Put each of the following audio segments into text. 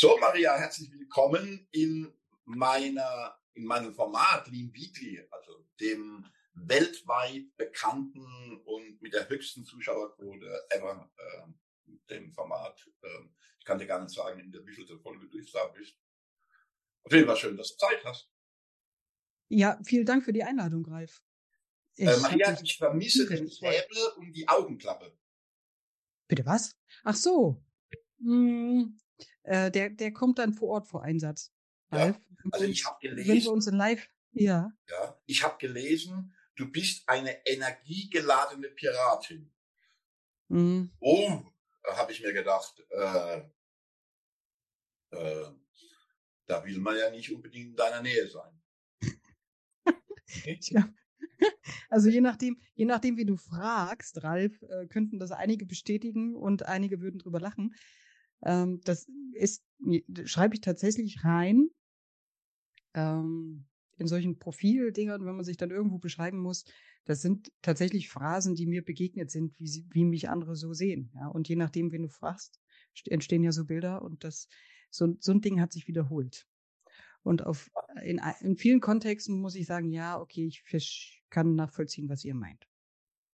So, Maria, herzlich willkommen in meiner, in meinem Format Lean Weekly, also dem weltweit bekannten und mit der höchsten Zuschauerquote ever, äh, dem Format. Äh, ich kann dir gar nicht sagen, in der wievielten Folge du jetzt da bist. Auf jeden Fall schön, dass du Zeit hast. Ja, vielen Dank für die Einladung, Ralf. Ich, äh, Maria, ich vermisse den Säbel und die Augenklappe. Bitte was? Ach so. Hm, äh, der, der kommt dann vor Ort vor Einsatz. Ja, also ich habe gelesen. Wenn wir uns in Live, ja. Ja, ich habe gelesen, du bist eine energiegeladene Piratin. Mhm. Oh, habe ich mir gedacht, äh, äh, da will man ja nicht unbedingt in deiner Nähe sein. Tja. Also je nachdem, je nachdem, wie du fragst, Ralf, äh, könnten das einige bestätigen und einige würden drüber lachen. Ähm, das ist, schreibe ich tatsächlich rein. Ähm, in solchen Profildingern, wenn man sich dann irgendwo beschreiben muss, das sind tatsächlich Phrasen, die mir begegnet sind, wie, sie, wie mich andere so sehen. Ja, und je nachdem, wen du fragst, entstehen ja so Bilder und das, so, so ein Ding hat sich wiederholt. Und auf, in, in vielen Kontexten muss ich sagen, ja, okay, ich kann nachvollziehen, was ihr meint.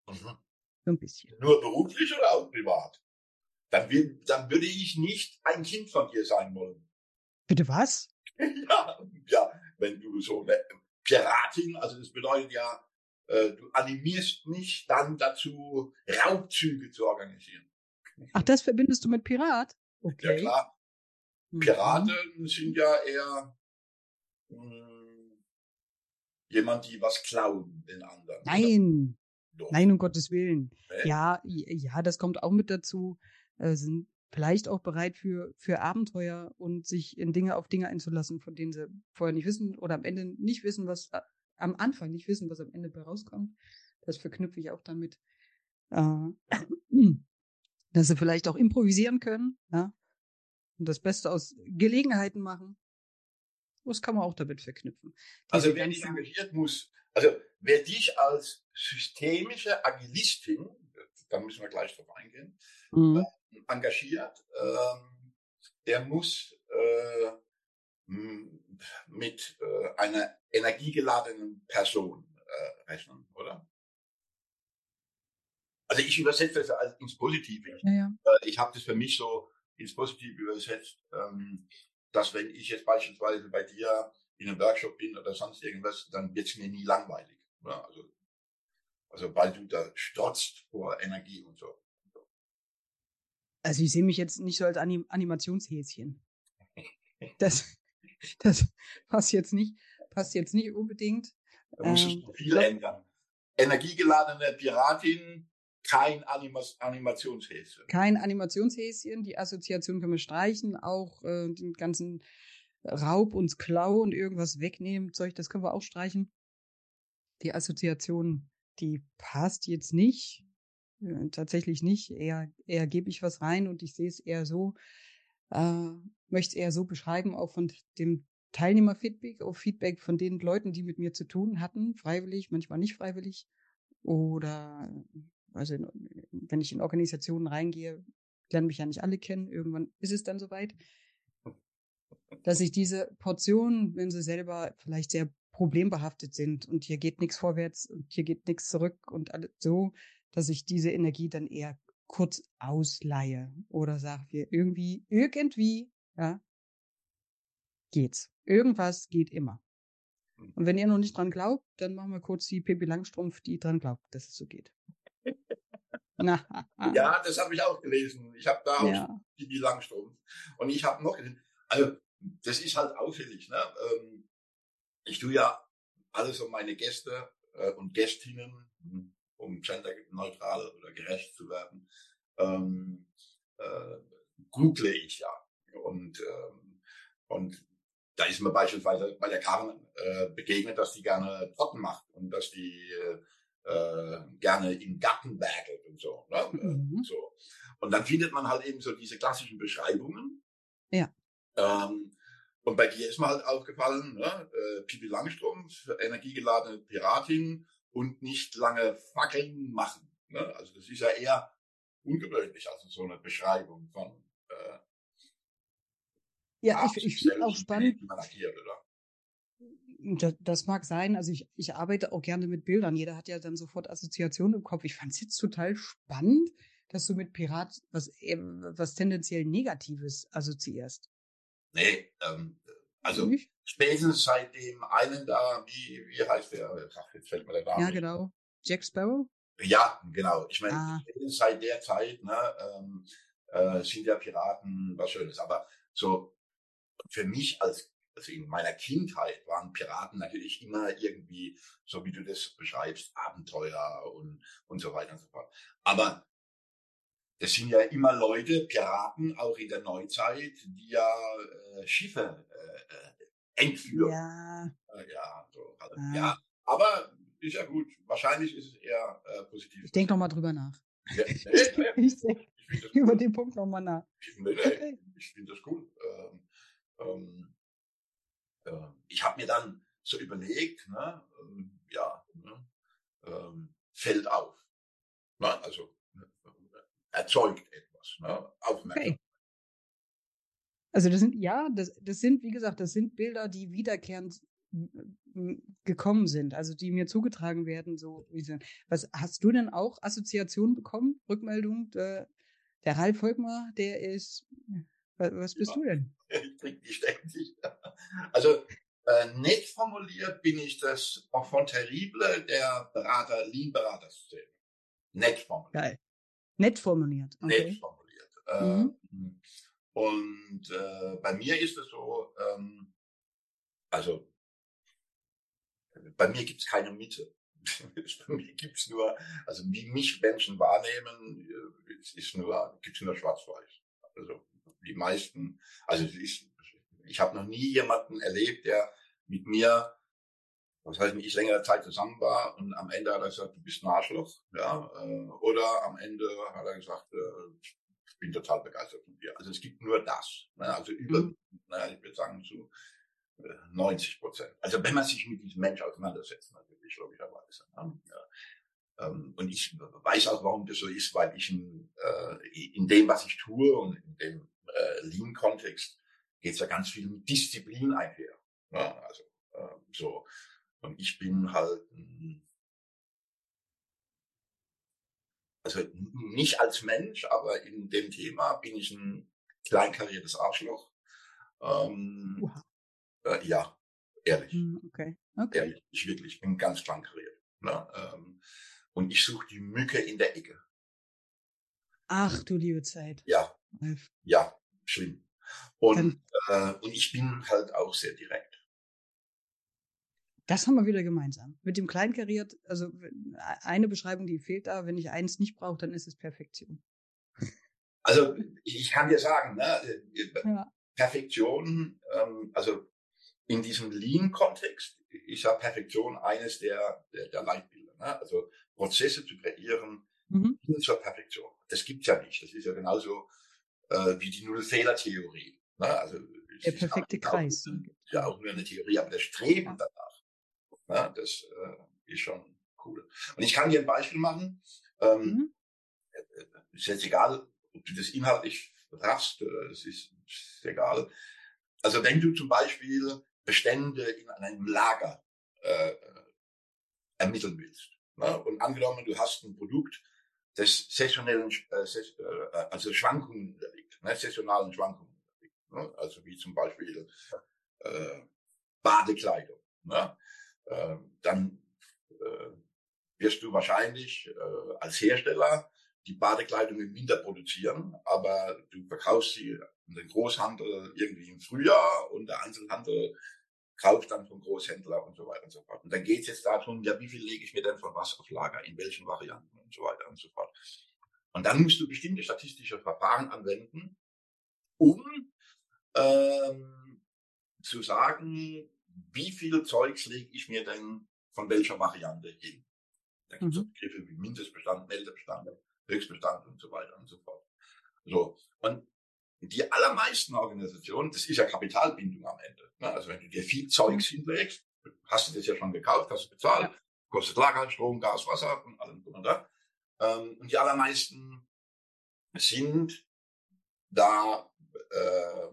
Mhm. So ein bisschen. Nur beruflich oder auch privat? Dann, will, dann würde ich nicht ein Kind von dir sein wollen. Bitte was? ja, ja, wenn du so eine Piratin, also das bedeutet ja, äh, du animierst mich dann dazu, Raubzüge zu organisieren. Ach, das verbindest du mit Pirat? Okay. Ja klar. Mhm. Piraten mhm. sind ja eher mh, hm, jemand, die was klauen den anderen. Nein. Nein, um Gottes Willen. Nee? Ja, ja, das kommt auch mit dazu. Äh, sind vielleicht auch bereit für, für Abenteuer und sich in Dinge auf Dinge einzulassen, von denen sie vorher nicht wissen oder am Ende nicht wissen, was äh, am Anfang nicht wissen, was am Ende bei rauskommt. Das verknüpfe ich auch damit, äh, dass sie vielleicht auch improvisieren können, ja, und das Beste aus Gelegenheiten machen. Das kann man auch damit verknüpfen. also wer dich engagiert muss, also wer dich als systemische Agilistin, da müssen wir gleich drauf eingehen, mhm. äh, engagiert, äh, der muss äh, mit äh, einer energiegeladenen Person äh, rechnen, oder? Also ich übersetze das als ins Positive. Ja, ja. Äh, ich habe das für mich so ins Positive übersetzt, ähm, dass wenn ich jetzt beispielsweise bei dir in einem Workshop bin oder sonst irgendwas, dann wird es mir nie langweilig. Ja, also, also weil du da stotzt vor Energie und so. Also ich sehe mich jetzt nicht so als Anim Animationshäschen. Das, das passt jetzt nicht, passt jetzt nicht unbedingt. Da musst ähm, viel ändern. Energiegeladene Piratin, kein Anima Animationshäschen. Kein Animationshäschen. Die Assoziation können wir streichen. Auch äh, den ganzen Raub und Klau und irgendwas wegnehmen, Zeug, das können wir auch streichen. Die Assoziation, die passt jetzt nicht. Äh, tatsächlich nicht. Eher, eher gebe ich was rein und ich sehe es eher so, äh, möchte es eher so beschreiben, auch von dem Teilnehmerfeedback, auch Feedback von den Leuten, die mit mir zu tun hatten, freiwillig, manchmal nicht freiwillig. Oder also in, wenn ich in Organisationen reingehe, lernen mich ja nicht alle kennen. Irgendwann ist es dann soweit, dass ich diese Portionen, wenn sie selber vielleicht sehr problembehaftet sind und hier geht nichts vorwärts und hier geht nichts zurück und alles so, dass ich diese Energie dann eher kurz ausleihe oder sage wir irgendwie, irgendwie, ja, geht's. Irgendwas geht immer. Und wenn ihr noch nicht dran glaubt, dann machen wir kurz die Pippi Langstrumpf, die dran glaubt, dass es so geht. ja, das habe ich auch gelesen. Ich habe da auch ja. Pippi Langstrumpf. Und ich habe noch, also das ist halt auffällig. Ne? Ähm, ich tue ja alles um meine Gäste äh, und Gästinnen, um genderneutral oder gerecht zu werden, ähm, äh, google ich ja. Und, ähm, und da ist mir beispielsweise bei der Karen äh, begegnet, dass die gerne Trocken macht und dass die äh, gerne im Garten werkelt und so, ne? Mhm. so. Und dann findet man halt eben so diese klassischen Beschreibungen. Ja. Ähm, und bei dir ist mir halt aufgefallen, ne? äh, Pipi Langstrumpf, energiegeladene Piratin und nicht lange Fackeln machen. Ne? Also das ist ja eher ungewöhnlich, also so eine Beschreibung von äh, Ja, ich, ich finde auch spannend. Agiert, das, das, mag sein. Also ich, ich arbeite auch gerne mit Bildern. Jeder hat ja dann sofort Assoziationen im Kopf. Ich fand es jetzt total spannend, dass du mit Pirat was, was tendenziell Negatives assoziierst. Nee, ähm, also nicht? spätestens seit dem einen da, wie, wie heißt der? Ach, jetzt fällt mir der Name. Ja, genau. Jack Sparrow? Ja, genau. Ich meine, ah. seit der Zeit ne, ähm, äh, sind ja Piraten was Schönes. Aber so für mich als also in meiner Kindheit waren Piraten natürlich immer irgendwie, so wie du das beschreibst, Abenteuer und, und so weiter und so fort. Aber das sind ja immer Leute, Piraten, auch in der Neuzeit, die ja äh, Schiffe äh, äh entführen. Ja. Äh, ja, so, also, ah. ja, aber ist ja gut. Wahrscheinlich ist es eher äh, positiv. Ich denke nochmal drüber nach. Ja, nee. ich denke über den Punkt nochmal nach. Nee, nee, ich finde das gut. Ähm, ähm, äh, ich habe mir dann so überlegt, ne, ähm, ja, ne, ähm, fällt auf. Ne, also erzeugt etwas, ne, Aufmerksamkeit. Okay. Also das sind, ja, das, das sind, wie gesagt, das sind Bilder, die wiederkehrend gekommen sind, also die mir zugetragen werden, so wie. Was hast du denn auch Assoziationen bekommen? Rückmeldung? Der, der Ralf Volkmar, der ist was bist ja. du denn? Ich krieg die ständig. Also äh, nett formuliert bin ich das Enfant terrible der Berater, Lean-Beratersystem. Nett formuliert. Geil. Nett formuliert. Okay. Nett formuliert. Mhm. Ähm, und äh, bei mir ist es so, ähm, also bei mir gibt es keine Mitte. bei mir gibt es nur, also wie mich Menschen wahrnehmen, äh, ist nur, gibt es nur schwarz-weiß. Also die meisten, also ich, ich habe noch nie jemanden erlebt, der mit mir, was heißt nicht, längere Zeit zusammen war und am Ende hat er gesagt, du bist ein Arschloch, ja, äh, oder am Ende hat er gesagt, äh, ich bin total begeistert von dir. Also es gibt nur das, ne? also über, mhm. na, ich würde sagen zu 90 äh, Prozent. Also wenn man sich mit diesem Mensch auseinandersetzt, natürlich logischerweise. Ne? Ja. Ähm, und ich weiß auch, warum das so ist, weil ich in, in dem, was ich tue und in dem äh, Lean-Kontext geht es ja ganz viel mit Disziplin einher. Ne? also äh, so. Und ich bin halt also nicht als Mensch, aber in dem Thema bin ich ein kleinkariertes Arschloch. Ähm, wow. äh, ja, ehrlich. Hm, okay. okay. Ehrlich, ich wirklich bin ganz kleinkariert. Ne? Ähm, und ich suche die Mücke in der Ecke. Ach du liebe Zeit. Ja. Ja, schlimm. Und, äh, und ich bin halt auch sehr direkt. Das haben wir wieder gemeinsam. Mit dem Kleinkariert, also eine Beschreibung, die fehlt da. Wenn ich eins nicht brauche, dann ist es Perfektion. Also ich kann dir sagen, ne, äh, ja. Perfektion, ähm, also in diesem Lean-Kontext ist ja Perfektion eines der, der, der Leitbilder. Ne? Also Prozesse zu kreieren mhm. zur Perfektion. Das gibt's ja nicht. Das ist ja genauso äh, wie die Null-Fehler-Theorie. Ne? Also, Der perfekte Kreis. Auch, ja, auch nur eine Theorie, aber das Streben danach, ne? das äh, ist schon cool. Und ich kann dir ein Beispiel machen. Ähm, mhm. Äh, ist jetzt egal, ob du das inhaltlich raffst, äh, das ist, ist egal. Also wenn du zum Beispiel Bestände in einem Lager äh, ermitteln willst, ne? und angenommen, du hast ein Produkt, des saisonellen, äh, äh, also Schwankungen unterliegt, ne, saisonalen Schwankungen unterliegt. Ne? Also wie zum Beispiel äh, Badekleidung. Ne? Äh, dann äh, wirst du wahrscheinlich äh, als Hersteller die Badekleidung im Winter produzieren, aber du verkaufst sie in den Großhandel irgendwie im Frühjahr und der Einzelhandel kauft dann vom Großhändler und so weiter und so fort. Und dann geht es jetzt darum, ja, wie viel lege ich mir denn von was auf Lager, in welchen Varianten und so weiter und so fort. Und dann musst du bestimmte statistische Verfahren anwenden, um ähm, zu sagen, wie viel Zeugs lege ich mir denn von welcher Variante hin. Da gibt es mhm. Begriffe wie Mindestbestand, Meldebestand, Höchstbestand und so weiter und so fort. So. Und die allermeisten Organisationen, das ist ja Kapitalbindung am Ende. Ne? Also wenn du dir viel Zeugs mhm. hinlegst, hast du das ja schon gekauft, hast du bezahlt, ja. kostet Lager, Strom, Gas, Wasser und allem drum und da. Ähm, und die allermeisten sind da äh,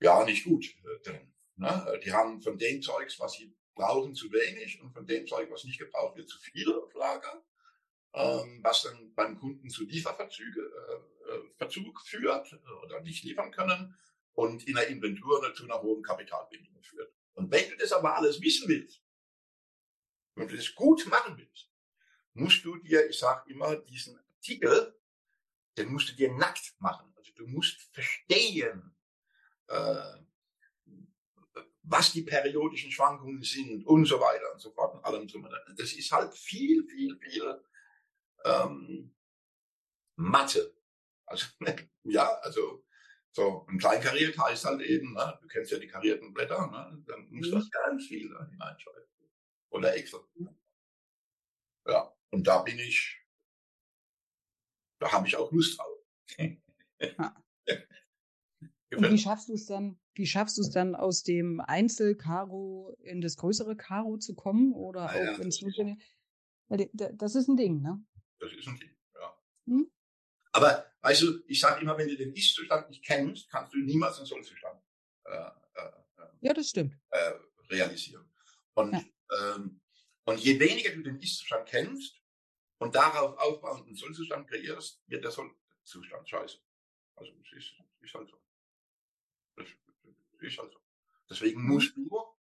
ja nicht gut äh, drin. Ne? Die haben von dem Zeugs, was sie brauchen, zu wenig und von dem Zeug, was nicht gebraucht wird, zu viel auf Lager, ähm, was dann beim Kunden zu Lieferverzüge, äh, äh Verzug führt oder nicht liefern können und in der Inventur zu einer hohen Kapitalbindung führt. Und wenn du das aber alles wissen willst, wenn du das gut machen willst, musst du dir, ich sage immer, diesen Artikel, den musst du dir nackt machen. Also du musst verstehen, äh, was die periodischen Schwankungen sind und so weiter und so fort und allem drum. Das ist halt viel, viel, viel ähm, Mathe. Also, ja, also so, ein kleinkariert heißt halt eben, ne, du kennst ja die karierten Blätter, ne, dann musst du mhm. ganz viel da hineinschreiben. Oder Excel. Ja, und da bin ich, da habe ich auch Lust drauf. und wie schaffst du es dann, wie schaffst du es dann aus dem Einzel-Karo in das größere Karo zu kommen? Oder ah, auch wenn es nicht, weil das ist ein Ding, ne? Das ist ein Ding, ja. Hm? Aber weißt du, ich sage immer, wenn du den Ist-Zustand nicht kennst, kannst du niemals einen Soll-Zustand äh, äh, äh, ja, das stimmt. Äh, realisieren. Und, ja. ähm, und je weniger du den Ist-Zustand kennst und darauf aufbauend einen Soll-Zustand kreierst, wird der Soll-Zustand scheiße. Also es ist, ist halt so. Ist halt so. Deswegen mhm. musst du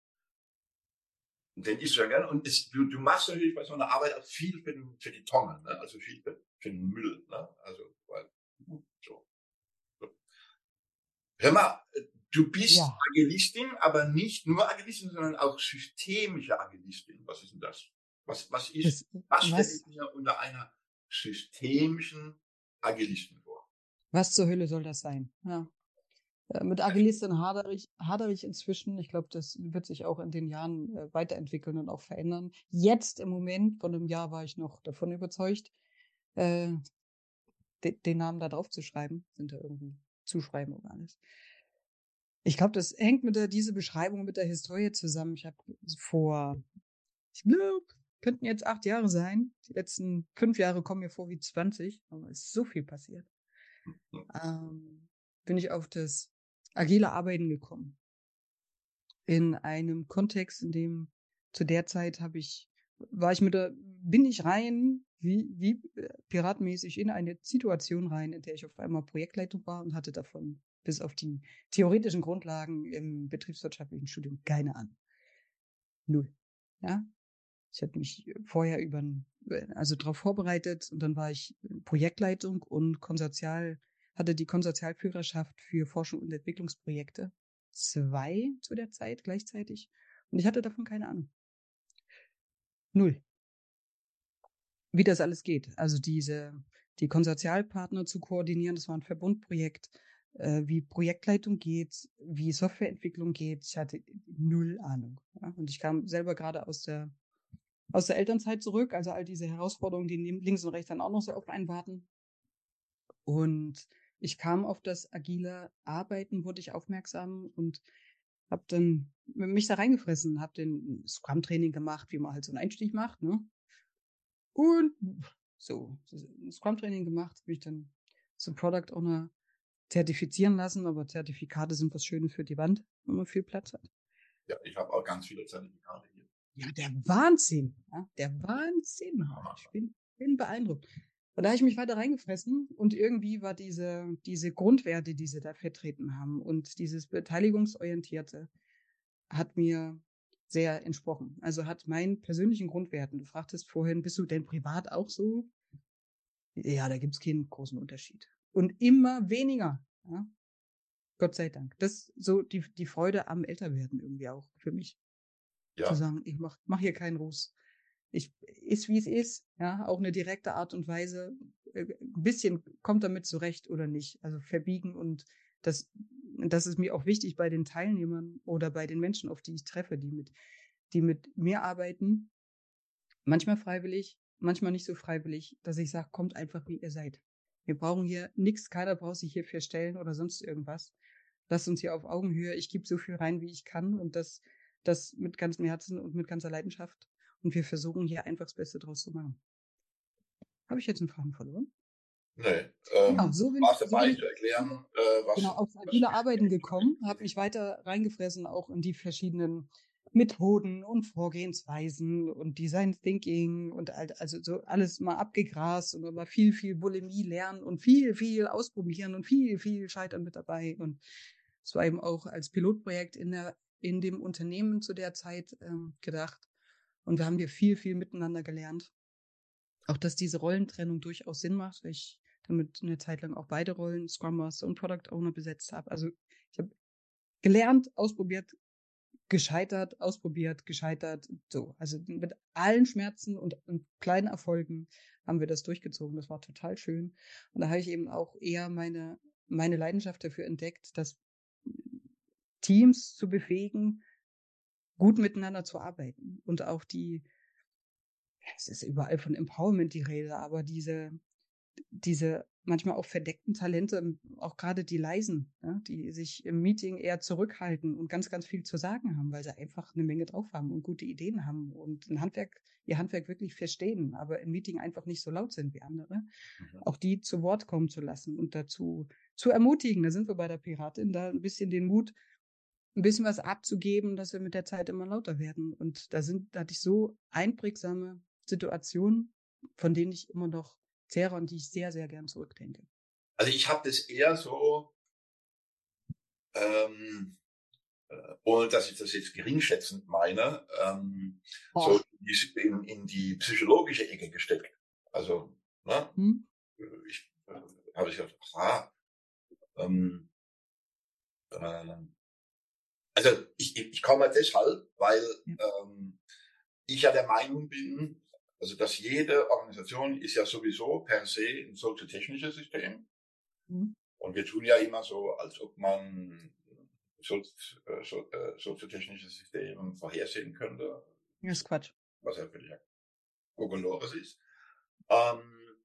den ist ja gerne. Und es, du, du machst natürlich bei so einer Arbeit auch viel für, den, für die Tonne, ne? also viel für, für den Müll. Ne? Also, weil, so. so. Hör mal, du bist ja. Agilistin, aber nicht nur Agilistin, sondern auch systemische Agilistin. Was ist denn das? Was, was ist, was, was stelle ich mir unter einer systemischen Agilistin vor? Was zur Hölle soll das sein? Ja. Äh, mit Agilisten hadere ich, hadere ich inzwischen. Ich glaube, das wird sich auch in den Jahren äh, weiterentwickeln und auch verändern. Jetzt im Moment, von einem Jahr war ich noch davon überzeugt, äh, de, den Namen da drauf zu schreiben. Sind da irgendwie Zuschreiben oder alles. Ich glaube, das hängt mit der, diese Beschreibung mit der Historie zusammen. Ich habe vor, ich glaube, könnten jetzt acht Jahre sein. Die letzten fünf Jahre kommen mir vor wie 20, aber es ist so viel passiert. Ähm, bin ich auf das agile Arbeiten gekommen. In einem Kontext, in dem zu der Zeit habe ich, war ich mit der, bin ich rein, wie, wie äh, piratmäßig in eine Situation rein, in der ich auf einmal Projektleitung war und hatte davon bis auf die theoretischen Grundlagen im betriebswirtschaftlichen Studium keine Ahnung. Null. Ja. Ich hatte mich vorher über, also darauf vorbereitet und dann war ich Projektleitung und Konsortial hatte die Konsortialführerschaft für Forschung und Entwicklungsprojekte. Zwei zu der Zeit gleichzeitig. Und ich hatte davon keine Ahnung. Null. Wie das alles geht. Also diese, die Konsortialpartner zu koordinieren, das war ein Verbundprojekt, äh, wie Projektleitung geht, wie Softwareentwicklung geht. Ich hatte null Ahnung. Ja? Und ich kam selber gerade aus der aus der Elternzeit zurück, also all diese Herausforderungen, die links und rechts dann auch noch so auf einen warten. Und ich kam auf das agile Arbeiten, wurde ich aufmerksam und habe dann mich da reingefressen, habe den Scrum-Training gemacht, wie man halt so einen Einstieg macht, ne? Und so, Scrum-Training gemacht, habe ich dann zum Product Owner zertifizieren lassen, aber Zertifikate sind was Schönes für die Wand, wenn man viel Platz hat. Ja, ich habe auch ganz viele Zertifikate hier. Ja, der Wahnsinn, ja, der Wahnsinn. Ich bin, bin beeindruckt. Und da habe ich mich weiter reingefressen und irgendwie war diese, diese Grundwerte, die sie da vertreten haben und dieses Beteiligungsorientierte hat mir sehr entsprochen. Also hat meinen persönlichen Grundwerten. Du fragtest vorhin, bist du denn privat auch so? Ja, da gibt's keinen großen Unterschied. Und immer weniger. Ja? Gott sei Dank. Das ist so die, die Freude am Älterwerden irgendwie auch für mich. Ja. Zu sagen, ich mach, mach hier keinen Ruß ich ist wie es ist, ja, auch eine direkte Art und Weise, äh, ein bisschen kommt damit zurecht oder nicht. Also verbiegen und das, das ist mir auch wichtig bei den Teilnehmern oder bei den Menschen, auf die ich treffe, die mit, die mit mir arbeiten. Manchmal freiwillig, manchmal nicht so freiwillig, dass ich sage, kommt einfach wie ihr seid. Wir brauchen hier nichts, keiner braucht sich hier verstellen oder sonst irgendwas. Lasst uns hier auf Augenhöhe, ich gebe so viel rein, wie ich kann und das, das mit ganzem Herzen und mit ganzer Leidenschaft. Und wir versuchen hier einfach das Beste draus zu machen. Habe ich jetzt einen Faden verloren? Nee, ähm, genau, so bin, warst so dabei bin zu erklären, äh, was. genau, auf agile Arbeiten gekommen, habe mich weiter reingefressen, auch in die verschiedenen Methoden und Vorgehensweisen und Design Thinking und halt, also so alles mal abgegrast und immer viel, viel Bulimie lernen und viel, viel ausprobieren und viel, viel Scheitern mit dabei. Und es war eben auch als Pilotprojekt in der, in dem Unternehmen zu der Zeit ähm, gedacht. Und wir haben hier viel, viel miteinander gelernt. Auch, dass diese Rollentrennung durchaus Sinn macht, weil ich damit eine Zeit lang auch beide Rollen, Scrum Master und Product Owner besetzt habe. Also ich habe gelernt, ausprobiert, gescheitert, ausprobiert, gescheitert, so. Also mit allen Schmerzen und, und, kleinen Erfolgen haben wir das durchgezogen. Das war total schön. Und da habe ich eben auch eher meine, meine Leidenschaft dafür entdeckt, dass Teams zu befähigen, gut miteinander zu arbeiten und auch die, es ist überall von Empowerment die Rede, aber diese, diese manchmal auch verdeckten Talente, auch gerade die leisen, ja, die sich im Meeting eher zurückhalten und ganz, ganz viel zu sagen haben, weil sie einfach eine Menge drauf haben und gute Ideen haben und ein Handwerk, ihr Handwerk wirklich verstehen, aber im Meeting einfach nicht so laut sind wie andere, mhm. auch die zu Wort kommen zu lassen und dazu zu ermutigen. Da sind wir bei der Piratin, da ein bisschen den Mut, ein bisschen was abzugeben, dass wir mit der Zeit immer lauter werden. Und da sind, da hatte ich so einprägsame Situationen, von denen ich immer noch zehre und die ich sehr, sehr gern zurückdenke. Also ich habe das eher so, ähm, äh, ohne dass ich das jetzt geringschätzend meine, ähm, so in, in, die psychologische Ecke gesteckt. Also, ne? Hm? Ich äh, habe ich gedacht, aha, ähm, äh, also ich, ich komme deshalb, weil ähm, ich ja der Meinung bin, also dass jede Organisation ist ja sowieso per se ein soziotechnisches System. Mhm. Und wir tun ja immer so, als ob man so, äh, so, äh, soziotechnische Systeme vorhersehen könnte. Das ist Quatsch. Was ja völlig Kokolores ist. Ähm,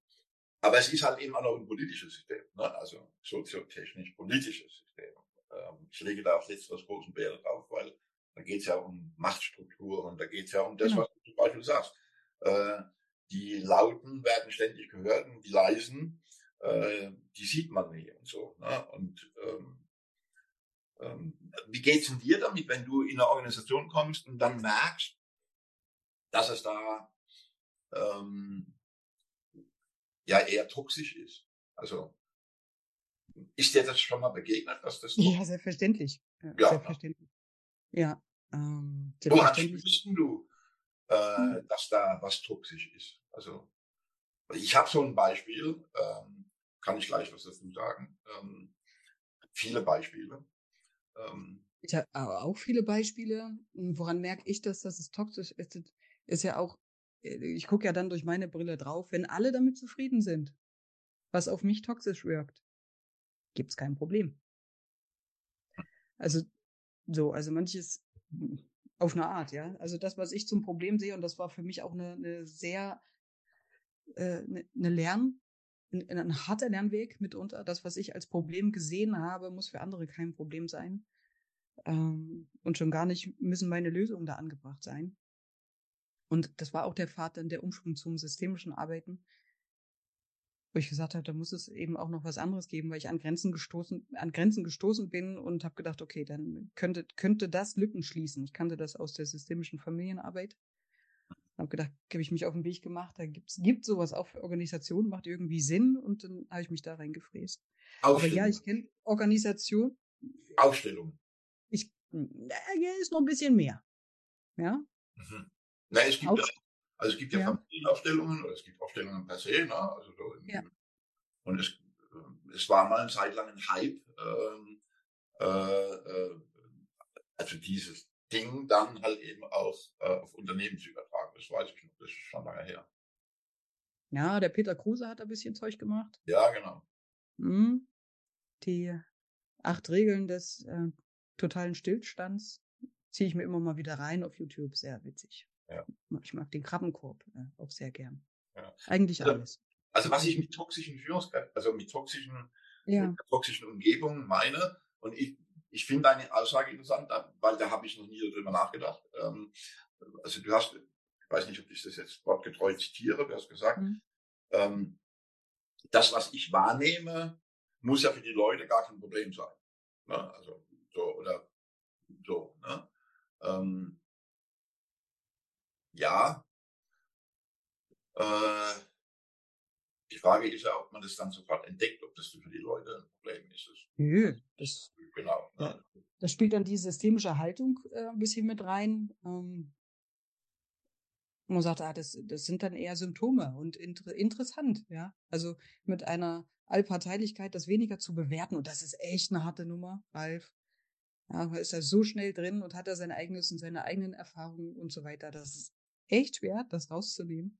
aber es ist halt eben auch noch ein politisches System, ne? also soziotechnisch-politisches System. Ähm, ich lege da auch letzteres großen Wert drauf, weil da geht es ja um Machtstrukturen, da geht es ja um das, genau. was du zum Beispiel sagst. Äh, die Lauten werden ständig gehört und die Leisen, äh, die sieht man nie und so. Ne? Und ähm, ähm, wie geht's denn dir damit, wenn du in eine Organisation kommst und dann merkst, dass es da ähm, ja eher toxisch ist? Also ist dir das schon mal begegnet, dass das? Ja, selbstverständlich. Ja, ja. Selbstverständlich. Ja. Ähm. Woran spürst du, äh, hm. dass da was toxisch ist. Also ich habe so ein Beispiel, ähm, kann ich gleich was dazu sagen. Ähm, viele Beispiele. Ähm, ich habe auch viele Beispiele. Woran merke ich das, dass es toxisch ist? Ist ja auch, äh, ich gucke ja dann durch meine Brille drauf, wenn alle damit zufrieden sind, was auf mich toxisch wirkt, gibt's kein Problem. Also so, also manches auf eine Art, ja. Also das, was ich zum Problem sehe, und das war für mich auch eine, eine sehr äh, eine, eine Lern, ein, ein harter Lernweg mitunter. Das, was ich als Problem gesehen habe, muss für andere kein Problem sein. Ähm, und schon gar nicht müssen meine Lösungen da angebracht sein. Und das war auch der Pfad dann der Umschwung zum systemischen Arbeiten, wo ich gesagt habe, da muss es eben auch noch was anderes geben, weil ich an Grenzen gestoßen, an Grenzen gestoßen bin und habe gedacht, okay, dann könnte, könnte das Lücken schließen. Ich kannte das aus der systemischen Familienarbeit. Habe gedacht, habe ich mich auf den Weg gemacht, da gibt's, gibt sowas auch für Organisationen, macht irgendwie Sinn und dann habe ich mich da reingefräst. Aber ja, ich kenne Organisation. Aufstellung. Ich, ja, ist noch ein bisschen mehr. Ja. Mhm. Na, es gibt ja also es gibt ja, ja. Familienaufstellungen oder es gibt Aufstellungen per se. Ne? Also so in, ja. Und es, äh, es war mal eine Zeit lang ein Hype, ähm, äh, äh, also dieses Ding dann halt eben auch äh, auf Unternehmen zu übertragen. Das weiß ich noch, das ist schon lange her. Ja, der Peter Kruse hat ein bisschen Zeug gemacht. Ja, genau. Mhm. Die acht Regeln des äh, totalen Stillstands ziehe ich mir immer mal wieder rein auf YouTube. Sehr witzig. Ja. Ich mag den Krabbenkorb äh, auch sehr gern. Ja. Eigentlich also, alles. Also was ich mit toxischen Führungskräften, also mit toxischen, ja. mit toxischen Umgebungen meine, und ich, ich finde deine Aussage interessant, weil da habe ich noch nie darüber nachgedacht. Ähm, also du hast, ich weiß nicht, ob ich das jetzt wortgetreu zitiere, du hast gesagt, mhm. ähm, das, was ich wahrnehme, muss ja für die Leute gar kein Problem sein. Ne? Also so oder so. Ne? Ähm, ja. Äh, die Frage ist ja, ob man das dann sofort entdeckt, ob das für die Leute ein Problem ist. Nö, das, genau. Ne? Das spielt dann die systemische Haltung äh, ein bisschen mit rein. Ähm, man sagt, ah, das, das sind dann eher Symptome und inter interessant, ja. Also mit einer Allparteilichkeit das weniger zu bewerten. Und das ist echt eine harte Nummer, Ralf. Ja, ist da so schnell drin und hat da sein eigenes und seine eigenen Erfahrungen und so weiter. Das ist echt schwer, das rauszunehmen.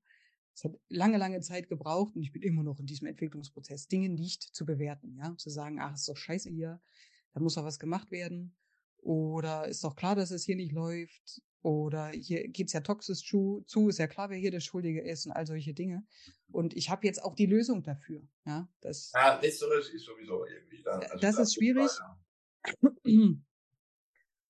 Es hat lange, lange Zeit gebraucht und ich bin immer noch in diesem Entwicklungsprozess, Dinge nicht zu bewerten, ja. Zu sagen, ach, ist doch scheiße hier, da muss doch was gemacht werden. Oder ist doch klar, dass es hier nicht läuft. Oder hier geht's ja toxisch zu, zu, ist ja klar, wer hier der Schuldige ist und all solche Dinge. Und ich habe jetzt auch die Lösung dafür. Ja, das, ja letzteres ist sowieso irgendwie. Da, also das ist schwierig.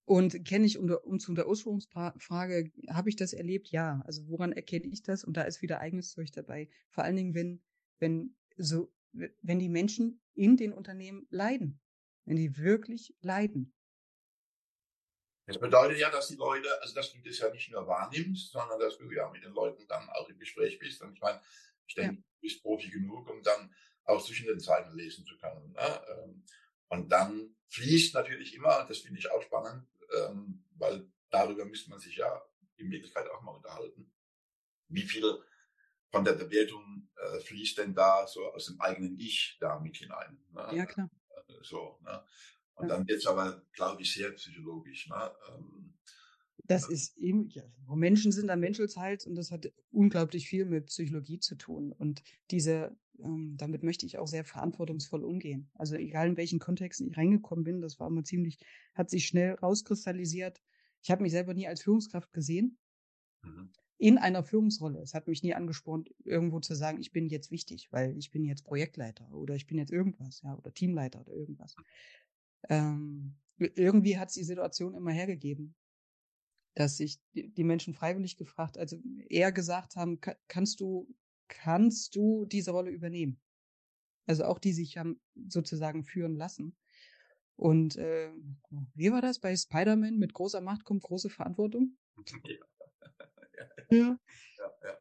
Und kenne ich, um, um zu der Ursprungsfrage, habe ich das erlebt? Ja. Also woran erkenne ich das? Und da ist wieder eigenes Zeug dabei. Vor allen Dingen, wenn, wenn so, wenn die Menschen in den Unternehmen leiden. Wenn die wirklich leiden. Das bedeutet ja, dass die Leute, also dass du das ja nicht nur wahrnimmst, sondern dass du ja mit den Leuten dann auch im Gespräch bist. Und ich meine, ich denke, ja. du bist Profi genug, um dann auch zwischen den Zeilen lesen zu können. Ne? Ähm, und dann fließt natürlich immer, das finde ich auch spannend, ähm, weil darüber müsste man sich ja in Wirklichkeit auch mal unterhalten. Wie viel von der Bewertung äh, fließt denn da so aus dem eigenen Ich da mit hinein? Ne? Ja, klar. Äh, so, ne? Und dann wird es aber, glaube ich, sehr psychologisch. Ne? Ähm, das ist eben, ja, Menschen sind, dann menschelt halt und das hat unglaublich viel mit Psychologie zu tun. Und diese, ähm, damit möchte ich auch sehr verantwortungsvoll umgehen. Also egal in welchen Kontexten ich reingekommen bin, das war immer ziemlich, hat sich schnell rauskristallisiert. Ich habe mich selber nie als Führungskraft gesehen. Mhm. In einer Führungsrolle. Es hat mich nie angespornt, irgendwo zu sagen, ich bin jetzt wichtig, weil ich bin jetzt Projektleiter oder ich bin jetzt irgendwas, ja, oder Teamleiter oder irgendwas ähm, irgendwie hat es die Situation immer hergegeben, dass sich die Menschen freiwillig gefragt, also eher gesagt haben, kannst du, kannst du diese Rolle übernehmen? Also auch die sich haben sozusagen führen lassen. Und äh, wie war das bei Spider-Man? Mit großer Macht kommt große Verantwortung. Ja. ja. ja,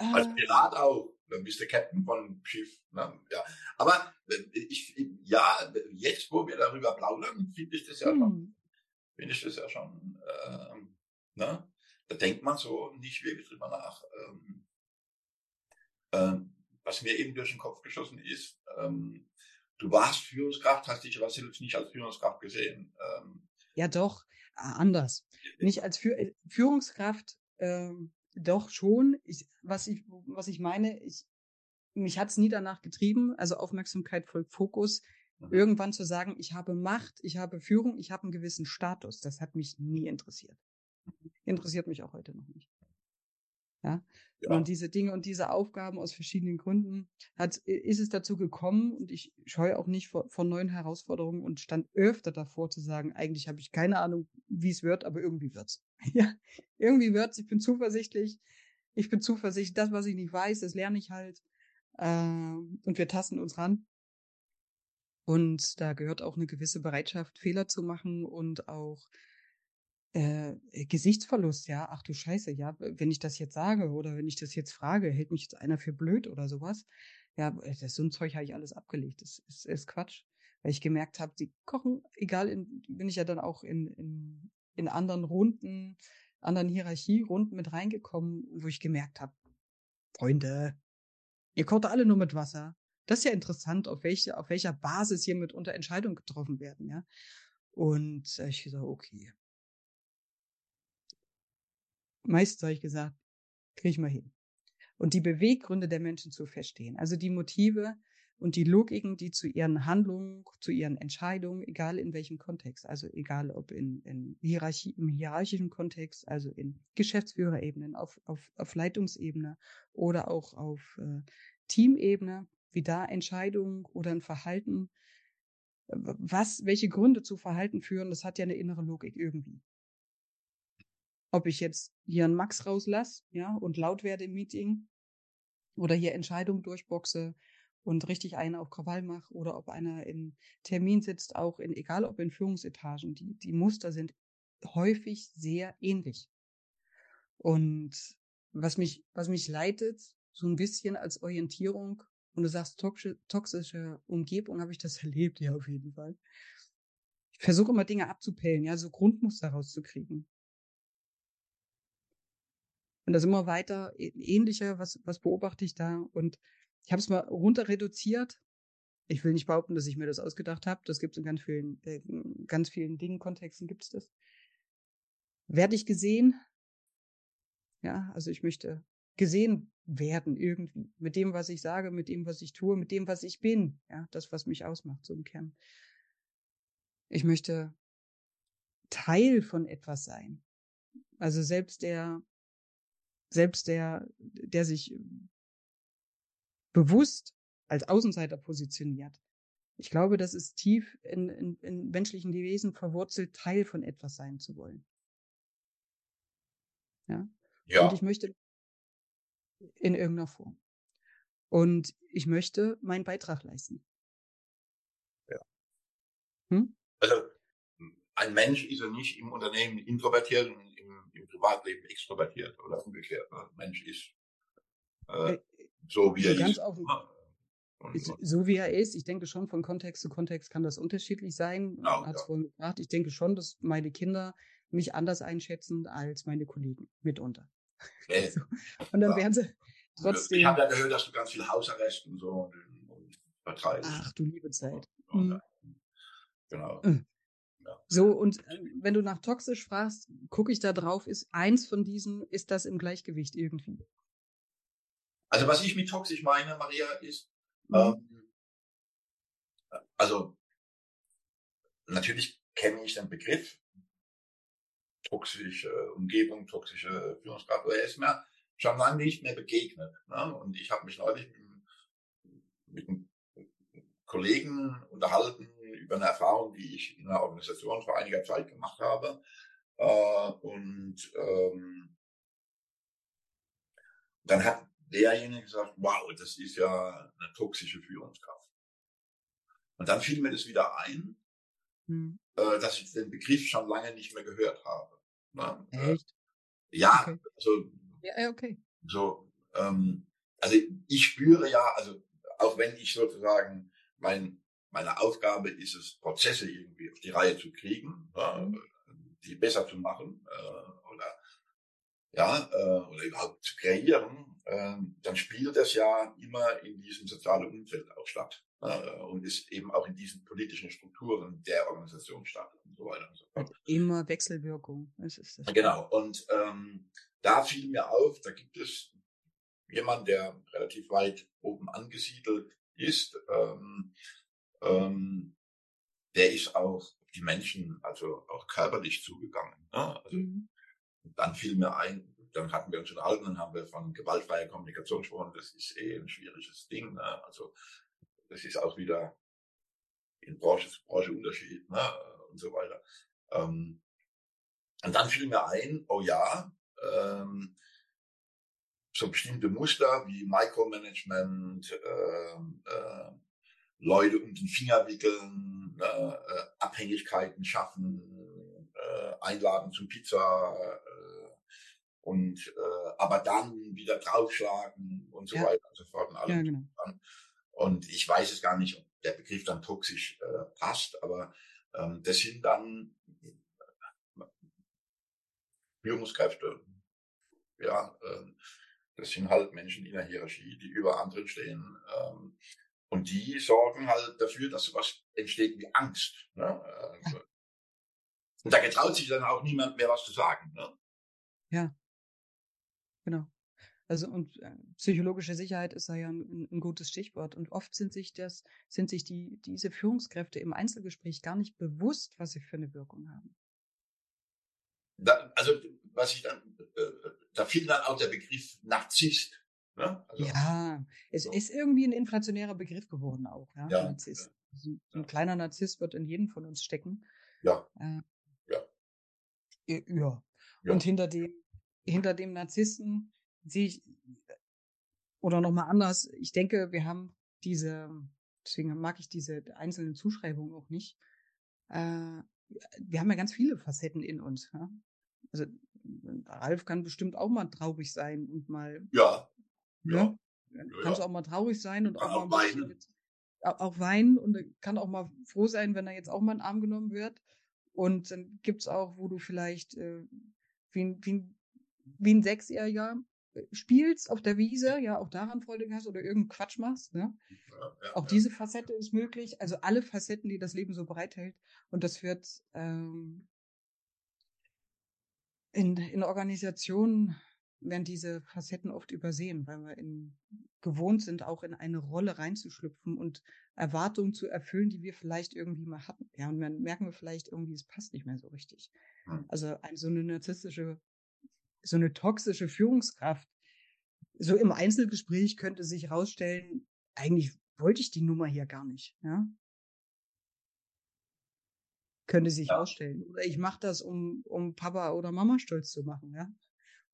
ja. Als Pirat auch dann bist du Captain von Schiff. Ne? Ja. Aber äh, ich, ja, jetzt, wo wir darüber plaudern, finde ich das ja schon, hm. finde ich das ja schon, ähm, ne? Da denkt man so nicht wirklich drüber nach. Ähm, ähm, was mir eben durch den Kopf geschossen ist, ähm, du warst Führungskraft, hast dich aber selbst nicht als Führungskraft gesehen. Ähm, ja, doch, anders. Nicht als Führ äh, Führungskraft ähm, doch schon. Ich, was ich, was ich meine, ich, mich hat's nie danach getrieben, also Aufmerksamkeit folgt Fokus, mhm. irgendwann zu sagen, ich habe Macht, ich habe Führung, ich habe einen gewissen Status. Das hat mich nie interessiert. Interessiert mich auch heute noch nicht. Ja? ja. Und diese Dinge und diese Aufgaben aus verschiedenen Gründen hat, ist es dazu gekommen und ich scheue auch nicht vor, vor neuen Herausforderungen und stand öfter davor zu sagen, eigentlich habe ich keine Ahnung, wie es wird, aber irgendwie wird's. ja, irgendwie wird's. Ich bin zuversichtlich. Ich bin zuversichtlich. Das, was ich nicht weiß, das lerne ich halt. Äh, und wir tasten uns ran. Und da gehört auch eine gewisse Bereitschaft, Fehler zu machen und auch äh, Gesichtsverlust, ja, ach du Scheiße, ja, wenn ich das jetzt sage oder wenn ich das jetzt frage, hält mich jetzt einer für blöd oder sowas. Ja, äh, das so ein Zeug habe ich alles abgelegt. Das ist, ist Quatsch. Weil ich gemerkt habe, die kochen, egal, in, bin ich ja dann auch in, in, in anderen Runden, anderen Hierarchierunden mit reingekommen, wo ich gemerkt habe, Freunde, ihr kocht alle nur mit Wasser. Das ist ja interessant, auf welche, auf welcher Basis hier mit unter Entscheidungen getroffen werden, ja. Und äh, ich gesagt, okay, Meistens habe ich gesagt, kriege ich mal hin. Und die Beweggründe der Menschen zu verstehen, also die Motive und die Logiken, die zu ihren Handlungen, zu ihren Entscheidungen, egal in welchem Kontext, also egal ob in, in Hierarchie, im hierarchischen Kontext, also in Geschäftsführerebenen, auf, auf, auf Leitungsebene oder auch auf äh, Teamebene, wie da Entscheidungen oder ein Verhalten, was, welche Gründe zu Verhalten führen, das hat ja eine innere Logik irgendwie ob ich jetzt hier einen Max rauslasse, ja, und laut werde im Meeting oder hier Entscheidungen durchboxe und richtig einen auf Krawall mache oder ob einer im Termin sitzt, auch in, egal ob in Führungsetagen, die, die Muster sind häufig sehr ähnlich. Und was mich, was mich leitet, so ein bisschen als Orientierung, und du sagst toxische, toxische Umgebung, habe ich das erlebt, ja, auf jeden Fall. Ich versuche immer Dinge abzupellen, ja, so Grundmuster rauszukriegen. Und das immer weiter ähnlicher, was, was beobachte ich da? Und ich habe es mal runter reduziert. Ich will nicht behaupten, dass ich mir das ausgedacht habe. Das gibt es in ganz vielen, äh, ganz vielen Dingen, Kontexten gibt es das. Werde ich gesehen? Ja, also ich möchte gesehen werden irgendwie. Mit dem, was ich sage, mit dem, was ich tue, mit dem, was ich bin. Ja, das, was mich ausmacht, so im Kern. Ich möchte Teil von etwas sein. Also selbst der, selbst der, der sich bewusst als Außenseiter positioniert. Ich glaube, das ist tief in, in, in menschlichen Wesen verwurzelt, Teil von etwas sein zu wollen. Ja? ja. Und ich möchte in irgendeiner Form. Und ich möchte meinen Beitrag leisten. Ja. Hm? Also ein Mensch ist ja nicht im Unternehmen introvertiert und im, Privatleben extrovertiert oder umgekehrt. Ein Mensch ist äh, äh so wie er ist. Auch, und, so wie er ist, ich denke schon, von Kontext zu Kontext kann das unterschiedlich sein. Genau, Hat es ja. vorhin gefragt. Ich denke schon, dass meine Kinder mich anders einschätzen als meine Kollegen mitunter. Äh, so. Und dann ja. werden sie trotzdem. Ich habe ja gehört, dass du ganz viel Hausarrest und so und, und vertreibst. Ach du liebe Zeit. Mhm. Genau. Äh. Ja. So, und äh, wenn du nach toxisch fragst, gucke ich da drauf, ist eins von diesen, ist das im Gleichgewicht irgendwie? Also was ich mit toxisch meine, Maria, ist, mhm. ähm, also natürlich kenne ich den Begriff toxische Umgebung, toxische Führungskraft, aber er ist mir schon lange nicht mehr begegnet. Ne? Und ich habe mich neulich mit, mit einem Kollegen unterhalten über eine Erfahrung, die ich in einer Organisation vor einiger Zeit gemacht habe. Äh, und ähm, dann hat derjenige gesagt, wow, das ist ja eine toxische Führungskraft. Und dann fiel mir das wieder ein, hm. äh, dass ich den Begriff schon lange nicht mehr gehört habe. Ne? Äh, Echt? Äh, ja, okay. also ja, okay. So, ähm, also ich spüre ja, also auch wenn ich sozusagen mein meine Aufgabe ist es, Prozesse irgendwie auf die Reihe zu kriegen, mhm. die besser zu machen äh, oder ja, äh, oder überhaupt zu kreieren, äh, dann spielt das ja immer in diesem sozialen Umfeld auch statt. Äh, und ist eben auch in diesen politischen Strukturen der Organisation statt und so weiter und so fort. Immer Wechselwirkung. Das ist das. Genau. Und ähm, da fiel mir auf, da gibt es jemanden, der relativ weit oben angesiedelt ist. Ähm, ähm, der ist auch die Menschen, also auch körperlich zugegangen. Ne? Also, mhm. Dann fiel mir ein, dann hatten wir uns unterhalten und haben wir von gewaltfreier Kommunikation gesprochen. Das ist eh ein schwieriges Ding. Ne? Also das ist auch wieder in Branche zu Branche Unterschied ne? und so weiter. Ähm, und dann fiel mir ein, oh ja, ähm, so bestimmte Muster wie Micromanagement, äh, äh, Leute um den Finger wickeln, äh, äh, Abhängigkeiten schaffen, äh, einladen zum Pizza äh, und äh, aber dann wieder draufschlagen und so ja. weiter und so fort und alles. Ja, genau. Und ich weiß es gar nicht, ob der Begriff dann toxisch äh, passt, aber ähm, das sind dann Führungskräfte, ja, äh, das sind halt Menschen in der Hierarchie, die über anderen stehen. Ähm, und die sorgen halt dafür, dass sowas entsteht wie Angst. Ne? Also, und da getraut sich dann auch niemand mehr was zu sagen. Ne? Ja, genau. Also und äh, psychologische Sicherheit ist da ja ein, ein, gutes Stichwort. Und oft sind sich das, sind sich die, diese Führungskräfte im Einzelgespräch gar nicht bewusst, was sie für eine Wirkung haben. Da, also was ich dann, äh, da fiel dann auch der Begriff Narzisst Ne? Also, ja, es so. ist irgendwie ein inflationärer Begriff geworden auch. Ja, ja, Narzisst. Ja. So ein kleiner Narzisst wird in jedem von uns stecken. Ja. Äh, ja. ja. Ja. Und hinter dem, hinter dem Narzissten sehe ich, oder nochmal anders, ich denke, wir haben diese, deswegen mag ich diese einzelnen Zuschreibungen auch nicht. Äh, wir haben ja ganz viele Facetten in uns. Ja? Also Ralf kann bestimmt auch mal traurig sein und mal. Ja. Ja. ja. Kannst auch mal traurig sein und auch, auch mal weinen. Mit, auch weinen und kann auch mal froh sein, wenn er jetzt auch mal in den Arm genommen wird. Und dann gibt's auch, wo du vielleicht äh, wie, ein, wie, ein, wie ein Sechsjähriger äh, spielst auf der Wiese, ja, auch daran Freude hast oder irgendeinen Quatsch machst. Ne? Ja, ja, auch ja. diese Facette ist möglich. Also alle Facetten, die das Leben so bereithält. Und das wird ähm, in, in Organisationen werden diese Facetten oft übersehen, weil wir in, gewohnt sind, auch in eine Rolle reinzuschlüpfen und Erwartungen zu erfüllen, die wir vielleicht irgendwie mal hatten. Ja, und dann merken wir vielleicht irgendwie, es passt nicht mehr so richtig. Hm. Also ein, so eine narzisstische, so eine toxische Führungskraft, so im Einzelgespräch könnte sich herausstellen, eigentlich wollte ich die Nummer hier gar nicht. Ja, könnte sich ja. ausstellen. Oder ich mache das, um, um Papa oder Mama stolz zu machen, ja.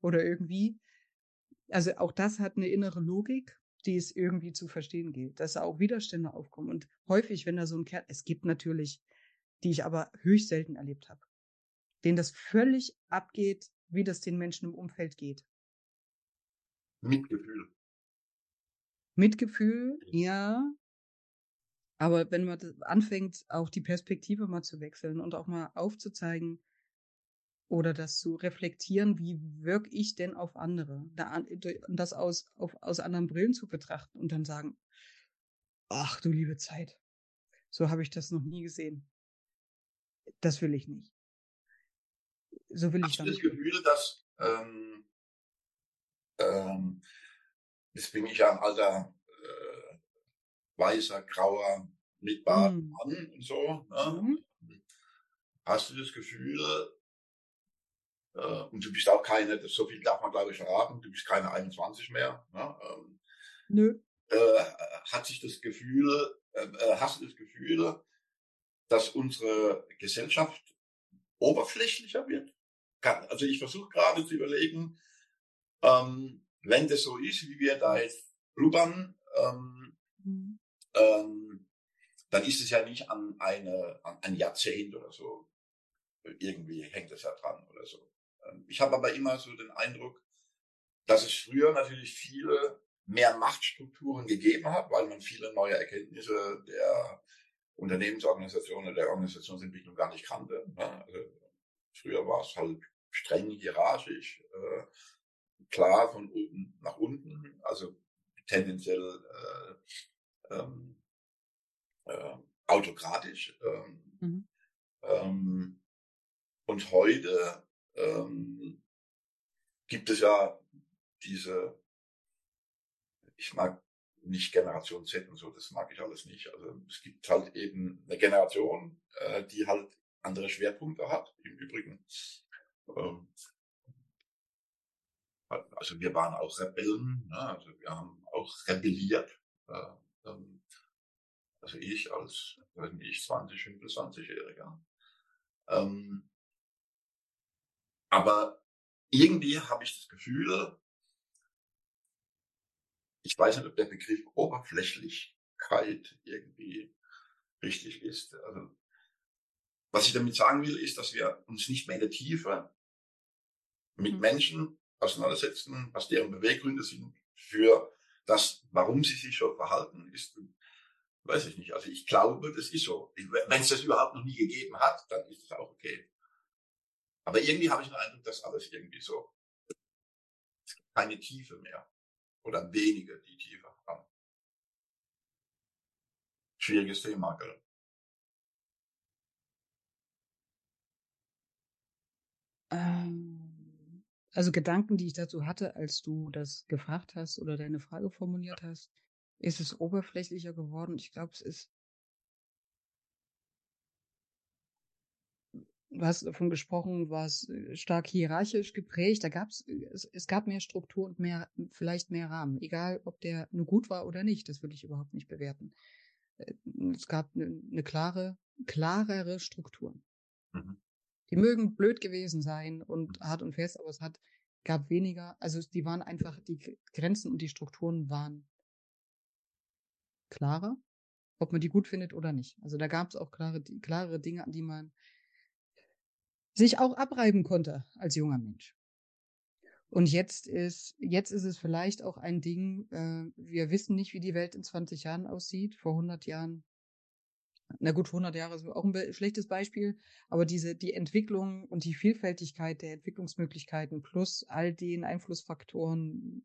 Oder irgendwie. Also auch das hat eine innere Logik, die es irgendwie zu verstehen gilt, dass da auch Widerstände aufkommen. Und häufig, wenn da so ein Kerl, es gibt natürlich, die ich aber höchst selten erlebt habe, denen das völlig abgeht, wie das den Menschen im Umfeld geht. Mitgefühl. Mitgefühl, ja, aber wenn man anfängt, auch die Perspektive mal zu wechseln und auch mal aufzuzeigen oder das zu reflektieren, wie wirke ich denn auf andere? Das aus, auf, aus anderen Brillen zu betrachten und dann sagen, ach du liebe Zeit, so habe ich das noch nie gesehen. Das will ich nicht. So will Hast ich du das Gefühl, dass ähm, ähm, jetzt bin ich ja ein alter äh, weißer, grauer mit Bart mhm. Mann und so. Ne? Mhm. Hast du das Gefühl, äh, und du bist auch keine, so viel darf man glaube ich verraten, du bist keine 21 mehr. Ne? Ähm, Nö. Äh, hat sich das Gefühl, äh, äh, hast du das Gefühl, dass unsere Gesellschaft oberflächlicher wird? Kann, also ich versuche gerade zu überlegen, ähm, wenn das so ist, wie wir da jetzt blubbern, ähm, mhm. ähm, dann ist es ja nicht an, eine, an ein Jahrzehnt oder so. Irgendwie hängt es ja dran oder so. Ähm, ich habe aber immer so den Eindruck, dass es früher natürlich viele mehr Machtstrukturen gegeben hat, weil man viele neue Erkenntnisse der Unternehmensorganisation oder der Organisationsentwicklung gar nicht kannte. Ne? Also früher war es halt streng hierarchisch, äh, klar von oben nach unten, also tendenziell äh, ähm, äh, autokratisch. Ähm, mhm. ähm, und heute ähm, gibt es ja diese, ich mag nicht Generation Z und so, das mag ich alles nicht. Also es gibt halt eben eine Generation, äh, die halt andere Schwerpunkte hat. Im Übrigen, ähm, also wir waren auch Rebellen, ne? also wir haben auch rebelliert. Äh, ähm, also ich als, weiß nicht, ich 20, 25-Jähriger. Ähm, aber irgendwie habe ich das Gefühl, ich weiß nicht, ob der Begriff Oberflächlichkeit irgendwie richtig ist. Also, was ich damit sagen will, ist, dass wir uns nicht mehr in der Tiefe mit mhm. Menschen auseinandersetzen, was deren Beweggründe sind für das, warum sie sich so verhalten, ist Weiß ich nicht. Also ich glaube, das ist so. Wenn es das überhaupt noch nie gegeben hat, dann ist es auch okay. Aber irgendwie habe ich den Eindruck, dass alles irgendwie so es keine Tiefe mehr. Oder wenige, die Tiefe haben. Schwieriges Thema, gell? Ähm, also Gedanken, die ich dazu hatte, als du das gefragt hast oder deine Frage formuliert hast, ist es oberflächlicher geworden. Ich glaube, es ist du hast davon gesprochen, war es äh, stark hierarchisch geprägt. Da gab's, äh, es, es gab mehr Struktur und mehr, vielleicht mehr Rahmen. Egal, ob der nur gut war oder nicht, das würde ich überhaupt nicht bewerten. Äh, es gab eine, eine klare, klarere Strukturen. Mhm. Die mögen blöd gewesen sein und mhm. hart und fest, aber es hat, gab weniger, also die waren einfach, die Grenzen und die Strukturen waren klarer, ob man die gut findet oder nicht. Also da gab es auch klare, klare Dinge, an die man sich auch abreiben konnte als junger Mensch. Und jetzt ist, jetzt ist es vielleicht auch ein Ding, äh, wir wissen nicht, wie die Welt in 20 Jahren aussieht. Vor 100 Jahren, na gut, vor 100 Jahren ist auch ein be schlechtes Beispiel, aber diese, die Entwicklung und die Vielfältigkeit der Entwicklungsmöglichkeiten plus all den Einflussfaktoren,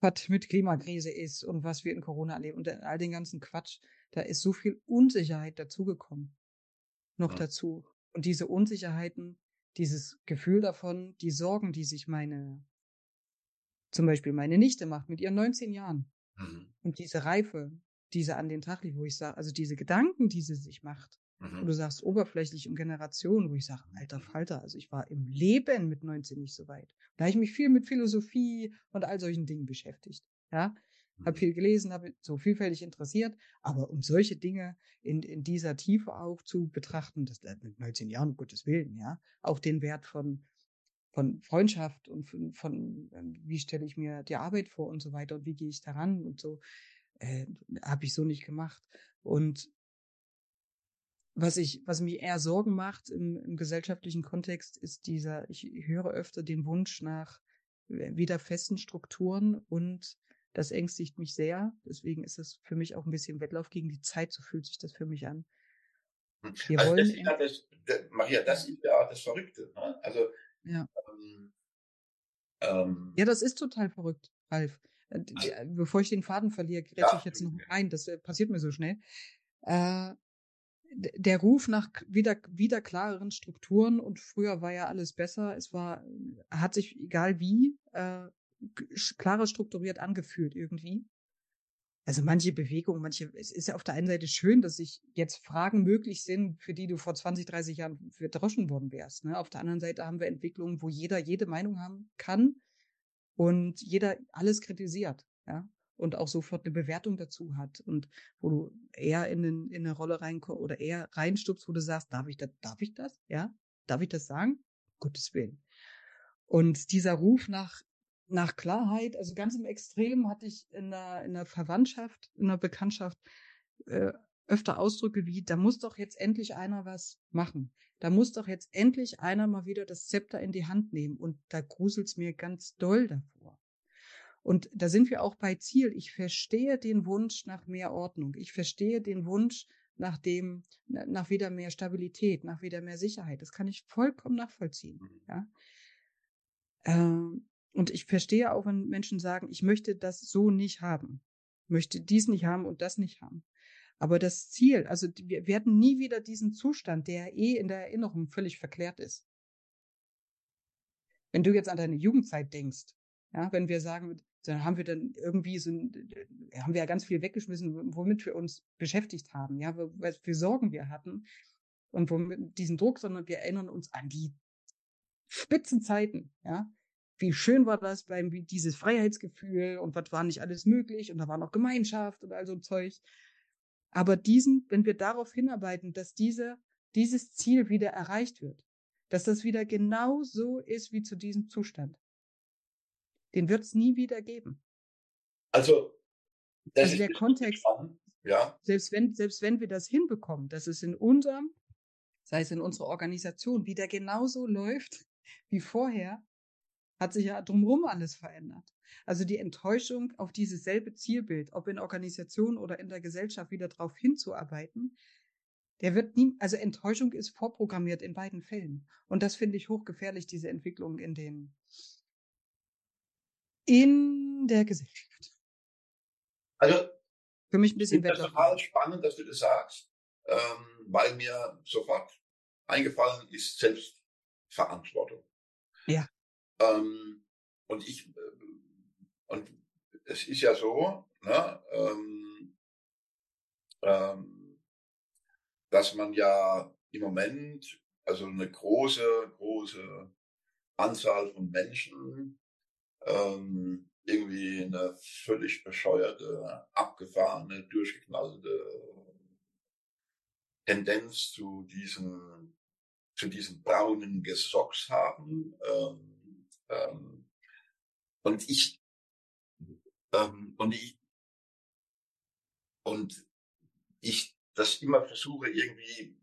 was mit Klimakrise ist und was wir in Corona erleben und all den ganzen Quatsch, da ist so viel Unsicherheit dazugekommen. Noch ja. dazu. Und diese Unsicherheiten, dieses Gefühl davon, die Sorgen, die sich meine, zum Beispiel meine Nichte macht mit ihren 19 Jahren. Mhm. Und diese Reife, diese an den Tag liegt, wo ich sage, also diese Gedanken, die sie sich macht, mhm. wo du sagst, oberflächlich um Generationen, wo ich sage, alter mhm. Falter, also ich war im Leben mit 19 nicht so weit. Da habe ich mich viel mit Philosophie und all solchen Dingen beschäftigt. Ja, habe mhm. viel gelesen, habe so vielfältig interessiert, aber um solche Dinge in, in dieser Tiefe auch zu betrachten, das mit 19 Jahren, um Gottes Willen, ja, auch den Wert von, von Freundschaft und von, von ähm, wie stelle ich mir die Arbeit vor und so weiter und wie gehe ich daran und so, äh, habe ich so nicht gemacht. Und was ich, was mich eher Sorgen macht im, im gesellschaftlichen Kontext, ist dieser, ich höre öfter den Wunsch nach äh, wieder festen Strukturen und das ängstigt mich sehr. Deswegen ist es für mich auch ein bisschen Wettlauf gegen die Zeit. So fühlt sich das für mich an. Hm. Wir also wollen das ja das, das, Maria, das ist ja das Verrückte. Ne? Also, ja. Ähm, ähm, ja, das ist total verrückt, Ralf. Äh, äh, bevor ich den Faden verliere, grätsche ja, ich jetzt noch rein. Das äh, passiert mir so schnell. Äh, der Ruf nach wieder, wieder klareren Strukturen und früher war ja alles besser. Es war, hat sich egal wie, äh, klarer strukturiert angefühlt irgendwie. Also manche Bewegungen, manche, es ist ja auf der einen Seite schön, dass sich jetzt Fragen möglich sind, für die du vor 20, 30 Jahren verdroschen worden wärst. Ne? Auf der anderen Seite haben wir Entwicklungen, wo jeder jede Meinung haben kann und jeder alles kritisiert, ja. Und auch sofort eine Bewertung dazu hat und wo du eher in, den, in eine Rolle reinkommst oder eher reinstupst, wo du sagst, darf ich das, darf ich das? Ja? Darf ich das sagen? Gottes Willen. Und dieser Ruf nach nach Klarheit, also ganz im Extrem hatte ich in der, in der Verwandtschaft, in der Bekanntschaft äh, öfter Ausdrücke wie, da muss doch jetzt endlich einer was machen. Da muss doch jetzt endlich einer mal wieder das Zepter in die Hand nehmen. Und da gruselt's mir ganz doll davor. Und da sind wir auch bei Ziel. Ich verstehe den Wunsch nach mehr Ordnung. Ich verstehe den Wunsch nach dem, nach wieder mehr Stabilität, nach wieder mehr Sicherheit. Das kann ich vollkommen nachvollziehen. Mhm. Ja. Ähm, und ich verstehe auch, wenn Menschen sagen, ich möchte das so nicht haben, möchte dies nicht haben und das nicht haben. Aber das Ziel, also wir werden nie wieder diesen Zustand, der eh in der Erinnerung völlig verklärt ist. Wenn du jetzt an deine Jugendzeit denkst, ja, wenn wir sagen, dann haben wir dann irgendwie so, haben wir ja ganz viel weggeschmissen, womit wir uns beschäftigt haben, ja, was für Sorgen wir hatten und womit diesen Druck, sondern wir erinnern uns an die Spitzenzeiten, ja, wie schön war das beim dieses Freiheitsgefühl und was war nicht alles möglich und da war noch Gemeinschaft und all so Zeug. Aber diesen, wenn wir darauf hinarbeiten, dass diese, dieses Ziel wieder erreicht wird, dass das wieder genau so ist wie zu diesem Zustand, den wird es nie wieder geben. Also, das also der Kontext, ja. selbst wenn, selbst wenn wir das hinbekommen, dass es in unserem, sei es in unserer Organisation, wieder genauso läuft wie vorher, hat sich ja drumherum alles verändert. Also die Enttäuschung auf dieses selbe Zielbild, ob in Organisation oder in der Gesellschaft wieder darauf hinzuarbeiten, der wird nie, also Enttäuschung ist vorprogrammiert in beiden Fällen. Und das finde ich hochgefährlich, diese Entwicklung in den, in der Gesellschaft. Also, für mich ein bisschen Das ist total spannend, dass du das sagst, ähm, weil mir sofort eingefallen ist Selbstverantwortung. Ja. Ähm, und ich, äh, und es ist ja so, ne, ähm, ähm, dass man ja im Moment, also eine große, große Anzahl von Menschen ähm, irgendwie eine völlig bescheuerte, abgefahrene, durchgeknallte Tendenz zu diesen, zu diesen braunen Gesocks haben. Ähm, ähm, und ich, ähm, und ich, und ich das immer versuche irgendwie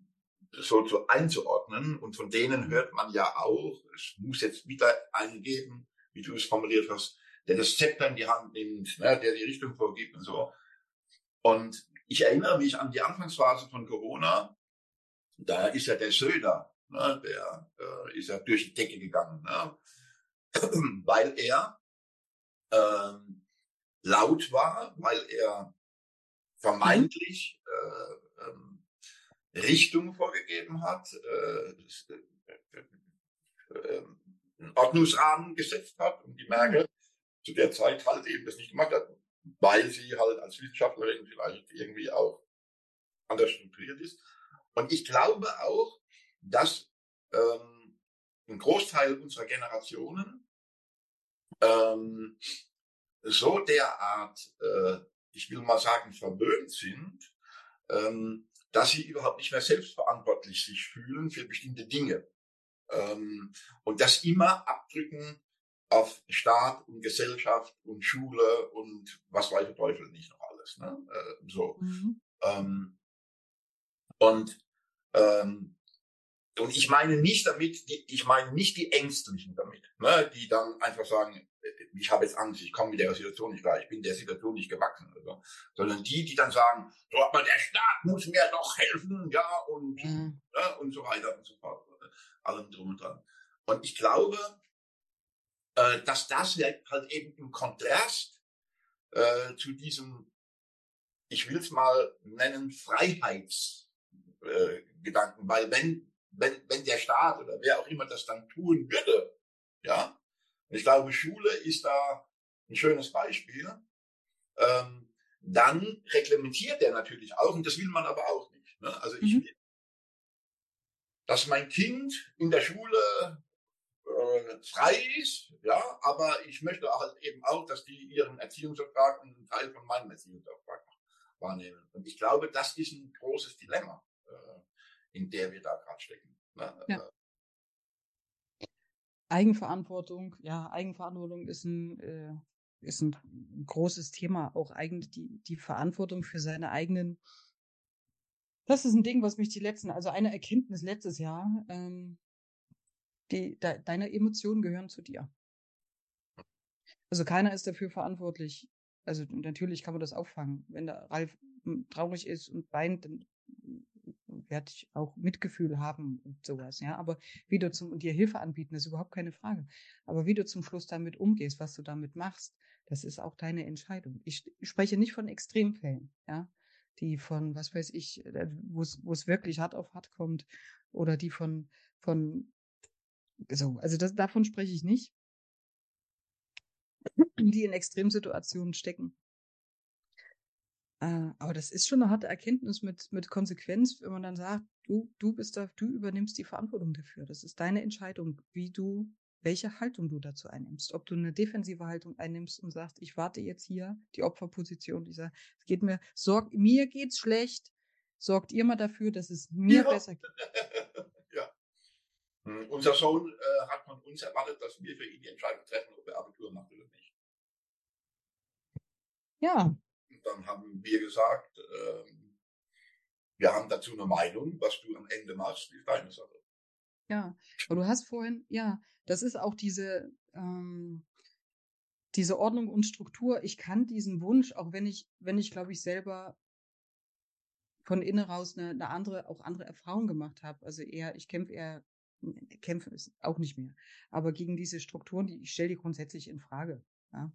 so zu einzuordnen. Und von denen hört man ja auch, es muss jetzt wieder einen geben, wie du es formuliert hast, der das Zepter in die Hand nimmt, ne, der die Richtung vorgibt und so. Und ich erinnere mich an die Anfangsphase von Corona. Da ist ja der Söder, ne, der äh, ist ja durch die Decke gegangen, ne, weil er ähm, laut war, weil er vermeintlich äh, ähm, Richtung vorgegeben hat, äh, äh, einen Ordnungsrahmen gesetzt hat und die Merkel zu der Zeit halt eben das nicht gemacht hat, weil sie halt als Wissenschaftlerin vielleicht irgendwie auch anders strukturiert ist. Und ich glaube auch, dass ähm, ein Großteil unserer Generationen ähm, so derart, äh, ich will mal sagen, verwöhnt sind, ähm, dass sie überhaupt nicht mehr selbstverantwortlich sich fühlen für bestimmte Dinge. Ähm, und das immer abdrücken auf Staat und Gesellschaft und Schule und was weiß der Teufel nicht noch alles. Ne? Äh, so. Mhm. Ähm, und ähm, und ich meine nicht damit, die, ich meine nicht die Ängstlichen damit, ne, die dann einfach sagen, ich habe jetzt Angst, ich komme mit der Situation nicht klar, ich bin der Situation nicht gewachsen, also, sondern die, die dann sagen, so, aber der Staat muss mir doch helfen, ja, und, mhm. ne, und so weiter und so fort, allem drum und dran. Und ich glaube, äh, dass das halt eben im Kontrast äh, zu diesem, ich will es mal nennen, Freiheitsgedanken, äh, weil wenn, wenn, wenn der Staat oder wer auch immer das dann tun würde, ja, ich glaube, Schule ist da ein schönes Beispiel, ähm, dann reglementiert er natürlich auch, und das will man aber auch nicht. Ne? Also ich mhm. will, dass mein Kind in der Schule äh, frei ist, ja, aber ich möchte halt eben auch, dass die ihren Erziehungsauftrag und einen Teil von meinem Erziehungsauftrag wahrnehmen. Und ich glaube, das ist ein großes Dilemma, äh, in der wir da gerade stecken. Ne? Ja. Äh. Eigenverantwortung, ja, Eigenverantwortung ist ein, äh, ist ein großes Thema, auch eigentlich die, die Verantwortung für seine eigenen das ist ein Ding, was mich die letzten, also eine Erkenntnis letztes Jahr, ähm, die, de, deine Emotionen gehören zu dir. Also keiner ist dafür verantwortlich. Also natürlich kann man das auffangen. Wenn der Ralf hm, traurig ist und weint, dann werde ich auch Mitgefühl haben und sowas, ja. Aber wie du zum, dir Hilfe anbieten, ist überhaupt keine Frage. Aber wie du zum Schluss damit umgehst, was du damit machst, das ist auch deine Entscheidung. Ich, ich spreche nicht von Extremfällen, ja. Die von, was weiß ich, äh, wo es wirklich hart auf hart kommt, oder die von, von so, also das, davon spreche ich nicht. Die in Extremsituationen stecken. Äh, aber das ist schon eine harte Erkenntnis mit, mit Konsequenz, wenn man dann sagt, du, du bist da, du übernimmst die Verantwortung dafür. Das ist deine Entscheidung, wie du, welche Haltung du dazu einnimmst. Ob du eine defensive Haltung einnimmst und sagst, ich warte jetzt hier, die Opferposition, ich sage, es geht mir, sorgt, mir geht's schlecht, sorgt ihr mal dafür, dass es mir ja. besser geht. Hm, unser Sohn äh, hat von uns erwartet, dass wir für ihn die Entscheidung treffen, ob er Abitur macht oder nicht. Ja. Dann haben wir gesagt, ähm, wir haben dazu eine Meinung, was du am Ende machst, ist deine Sache. Ja, aber du hast vorhin, ja, das ist auch diese, ähm, diese Ordnung und Struktur. Ich kann diesen Wunsch, auch wenn ich, wenn ich, glaube ich, selber von innen raus eine, eine andere, auch andere Erfahrung gemacht habe. Also eher, ich kämpfe eher kämpfen ist auch nicht mehr. Aber gegen diese Strukturen, die, ich stelle die grundsätzlich in Frage. Ja.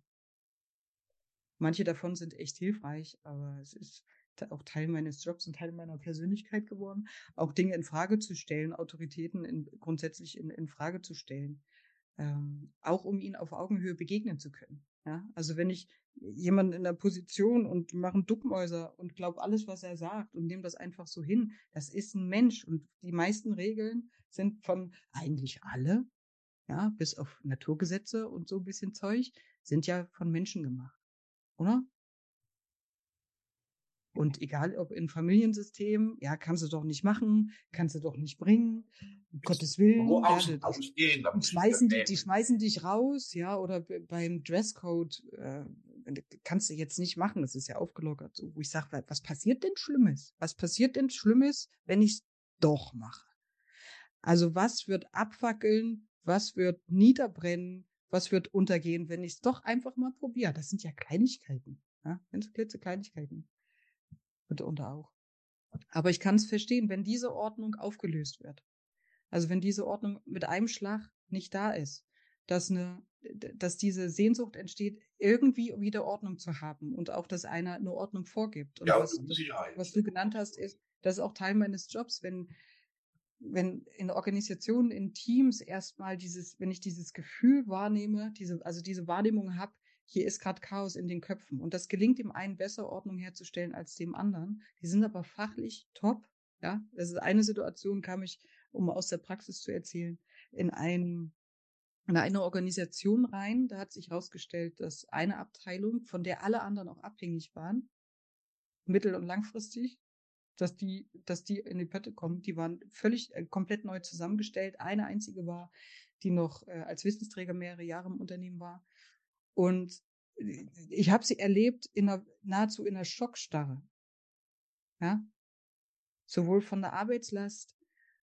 Manche davon sind echt hilfreich, aber es ist auch Teil meines Jobs und Teil meiner Persönlichkeit geworden, auch Dinge in Frage zu stellen, Autoritäten in, grundsätzlich in, in Frage zu stellen, ähm, auch um ihnen auf Augenhöhe begegnen zu können. Ja, also wenn ich jemanden in der Position und mache einen Duckmäuser und glaube alles, was er sagt und nehme das einfach so hin, das ist ein Mensch und die meisten Regeln sind von eigentlich alle, ja, bis auf Naturgesetze und so ein bisschen Zeug, sind ja von Menschen gemacht. Oder? Und egal ob in Familiensystem, ja, kannst du doch nicht machen, kannst du doch nicht bringen, um Gottes Willen. Wo ja, ausgehen, schmeißen die, die schmeißen dich raus, ja, oder beim Dresscode, äh, kannst du jetzt nicht machen, das ist ja aufgelockert, so, wo ich sage, was passiert denn Schlimmes? Was passiert denn Schlimmes, wenn ich es doch mache? Also was wird abfackeln, was wird niederbrennen, was wird untergehen, wenn ich es doch einfach mal probiere? Das sind ja Kleinigkeiten, ja, ganz Kleinigkeiten. Und unter auch. Aber ich kann es verstehen, wenn diese Ordnung aufgelöst wird. Also wenn diese Ordnung mit einem Schlag nicht da ist, dass eine, dass diese Sehnsucht entsteht, irgendwie wieder Ordnung zu haben und auch, dass einer eine Ordnung vorgibt. Und ja, was, was du genannt hast, ist, das ist auch Teil meines Jobs, wenn, wenn in Organisationen, in Teams erstmal dieses, wenn ich dieses Gefühl wahrnehme, diese, also diese Wahrnehmung habe, hier ist gerade Chaos in den Köpfen. Und das gelingt dem einen besser, Ordnung herzustellen als dem anderen. Die sind aber fachlich top. Ja, das ist eine Situation, kam ich, um aus der Praxis zu erzählen, in einem in eine Organisation rein. Da hat sich herausgestellt, dass eine Abteilung, von der alle anderen auch abhängig waren, mittel- und langfristig, dass die, dass die in die Pötte kommen. Die waren völlig äh, komplett neu zusammengestellt. Eine einzige war, die noch äh, als Wissensträger mehrere Jahre im Unternehmen war. Und äh, ich habe sie erlebt in einer, nahezu in einer Schockstarre. Ja. Sowohl von der Arbeitslast,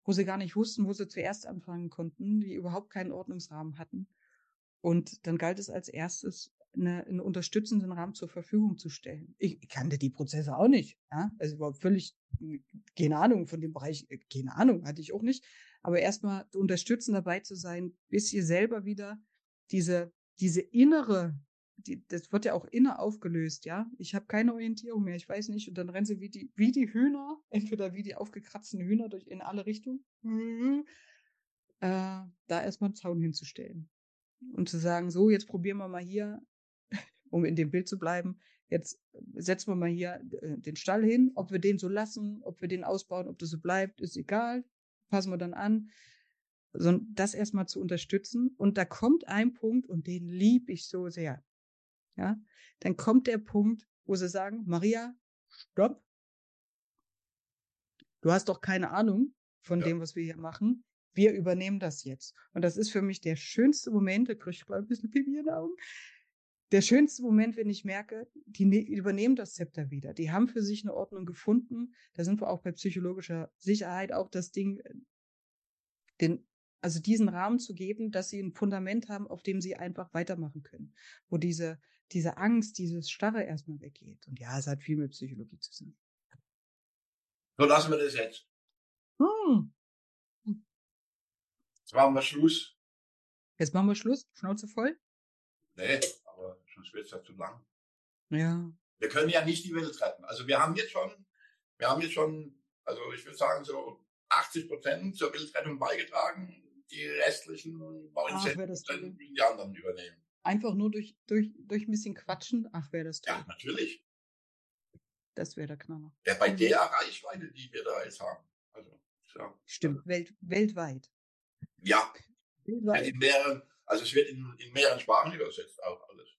wo sie gar nicht wussten, wo sie zuerst anfangen konnten, die überhaupt keinen Ordnungsrahmen hatten. Und dann galt es als erstes, eine, einen unterstützenden Rahmen zur Verfügung zu stellen. Ich kannte die Prozesse auch nicht. Ja? Also überhaupt völlig keine Ahnung von dem Bereich, äh, keine Ahnung hatte ich auch nicht. Aber erstmal unterstützen dabei zu sein, bis ihr selber wieder diese, diese innere die, das wird ja auch inner aufgelöst, ja. Ich habe keine Orientierung mehr, ich weiß nicht. Und dann rennen sie wie die, wie die Hühner, entweder wie die aufgekratzten Hühner durch in alle Richtungen, äh, da erstmal einen Zaun hinzustellen. Und zu sagen, so, jetzt probieren wir mal hier, um in dem Bild zu bleiben, jetzt setzen wir mal hier äh, den Stall hin, ob wir den so lassen, ob wir den ausbauen, ob das so bleibt, ist egal, passen wir dann an. So, das erstmal zu unterstützen. Und da kommt ein Punkt, und den lieb ich so sehr ja, dann kommt der Punkt, wo sie sagen, Maria, stopp. Du hast doch keine Ahnung von ja. dem, was wir hier machen. Wir übernehmen das jetzt. Und das ist für mich der schönste Moment, da kriege ich gleich ein bisschen Pipi in den Augen. Der schönste Moment, wenn ich merke, die ne übernehmen das Zepter wieder. Die haben für sich eine Ordnung gefunden. Da sind wir auch bei psychologischer Sicherheit auch das Ding, äh, den also diesen Rahmen zu geben, dass sie ein Fundament haben, auf dem sie einfach weitermachen können. Wo diese, diese Angst, dieses Starre erstmal weggeht. Und ja, es hat viel mit Psychologie zu tun. So lassen wir das jetzt. Hm. Jetzt machen wir Schluss. Jetzt machen wir Schluss? Schnauze voll? Nee, sonst wird es ja zu lang. Ja. Wir können ja nicht die Welt retten. Also wir haben jetzt schon, wir haben jetzt schon, also ich würde sagen so 80 Prozent zur Weltrettung beigetragen die restlichen 19 müssen die anderen übernehmen. Einfach nur durch, durch, durch ein bisschen Quatschen? Ach, wäre das toll. Ja, natürlich. Das wäre der Knaller. Ja, bei der Reichweite, die wir da jetzt haben. Also, ja. Stimmt, Welt, weltweit. Ja. Weltweit. In mehreren, also es wird in, in mehreren Sprachen übersetzt, auch alles.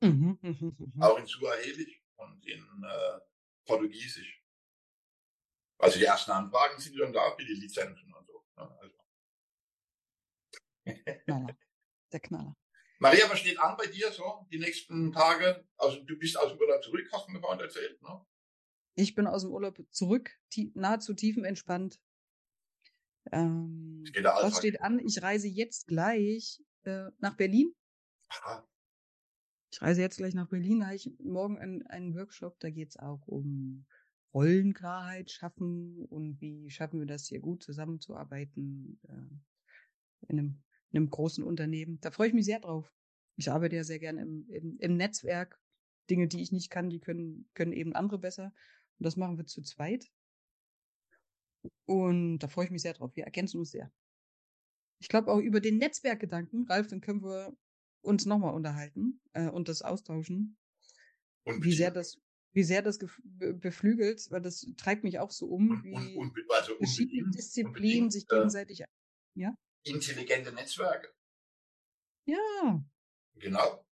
Mhm, mhm, mhm. Auch in Suaheli und in äh, Portugiesisch. Also die ersten Anfragen sind schon da für die Lizenzen und so. Ne? Also. Knaller. Der Knaller. Maria, was steht an bei dir so die nächsten Tage? Also du bist aus dem Urlaub zurück, hast du mir vorhin erzählt, ne? Ich bin aus dem Urlaub zurück, tie nahezu tiefenentspannt. Ähm, was steht an? Ich reise jetzt gleich äh, nach Berlin. Aha. Ich reise jetzt gleich nach Berlin. Da habe ich morgen einen, einen Workshop. Da geht es auch um Rollenklarheit schaffen und wie schaffen wir das hier gut zusammenzuarbeiten äh, in einem in einem großen Unternehmen. Da freue ich mich sehr drauf. Ich arbeite ja sehr gerne im, im, im Netzwerk. Dinge, die ich nicht kann, die können, können eben andere besser. Und das machen wir zu zweit. Und da freue ich mich sehr drauf. Wir ergänzen uns sehr. Ich glaube auch über den Netzwerkgedanken, Ralf, dann können wir uns nochmal unterhalten äh, und das austauschen. Und wie sehr das, wie sehr das beflügelt, weil das treibt mich auch so um, wie und, und, also verschiedene Disziplinen sich gegenseitig, ja? intelligente Netzwerke. Ja. Genau.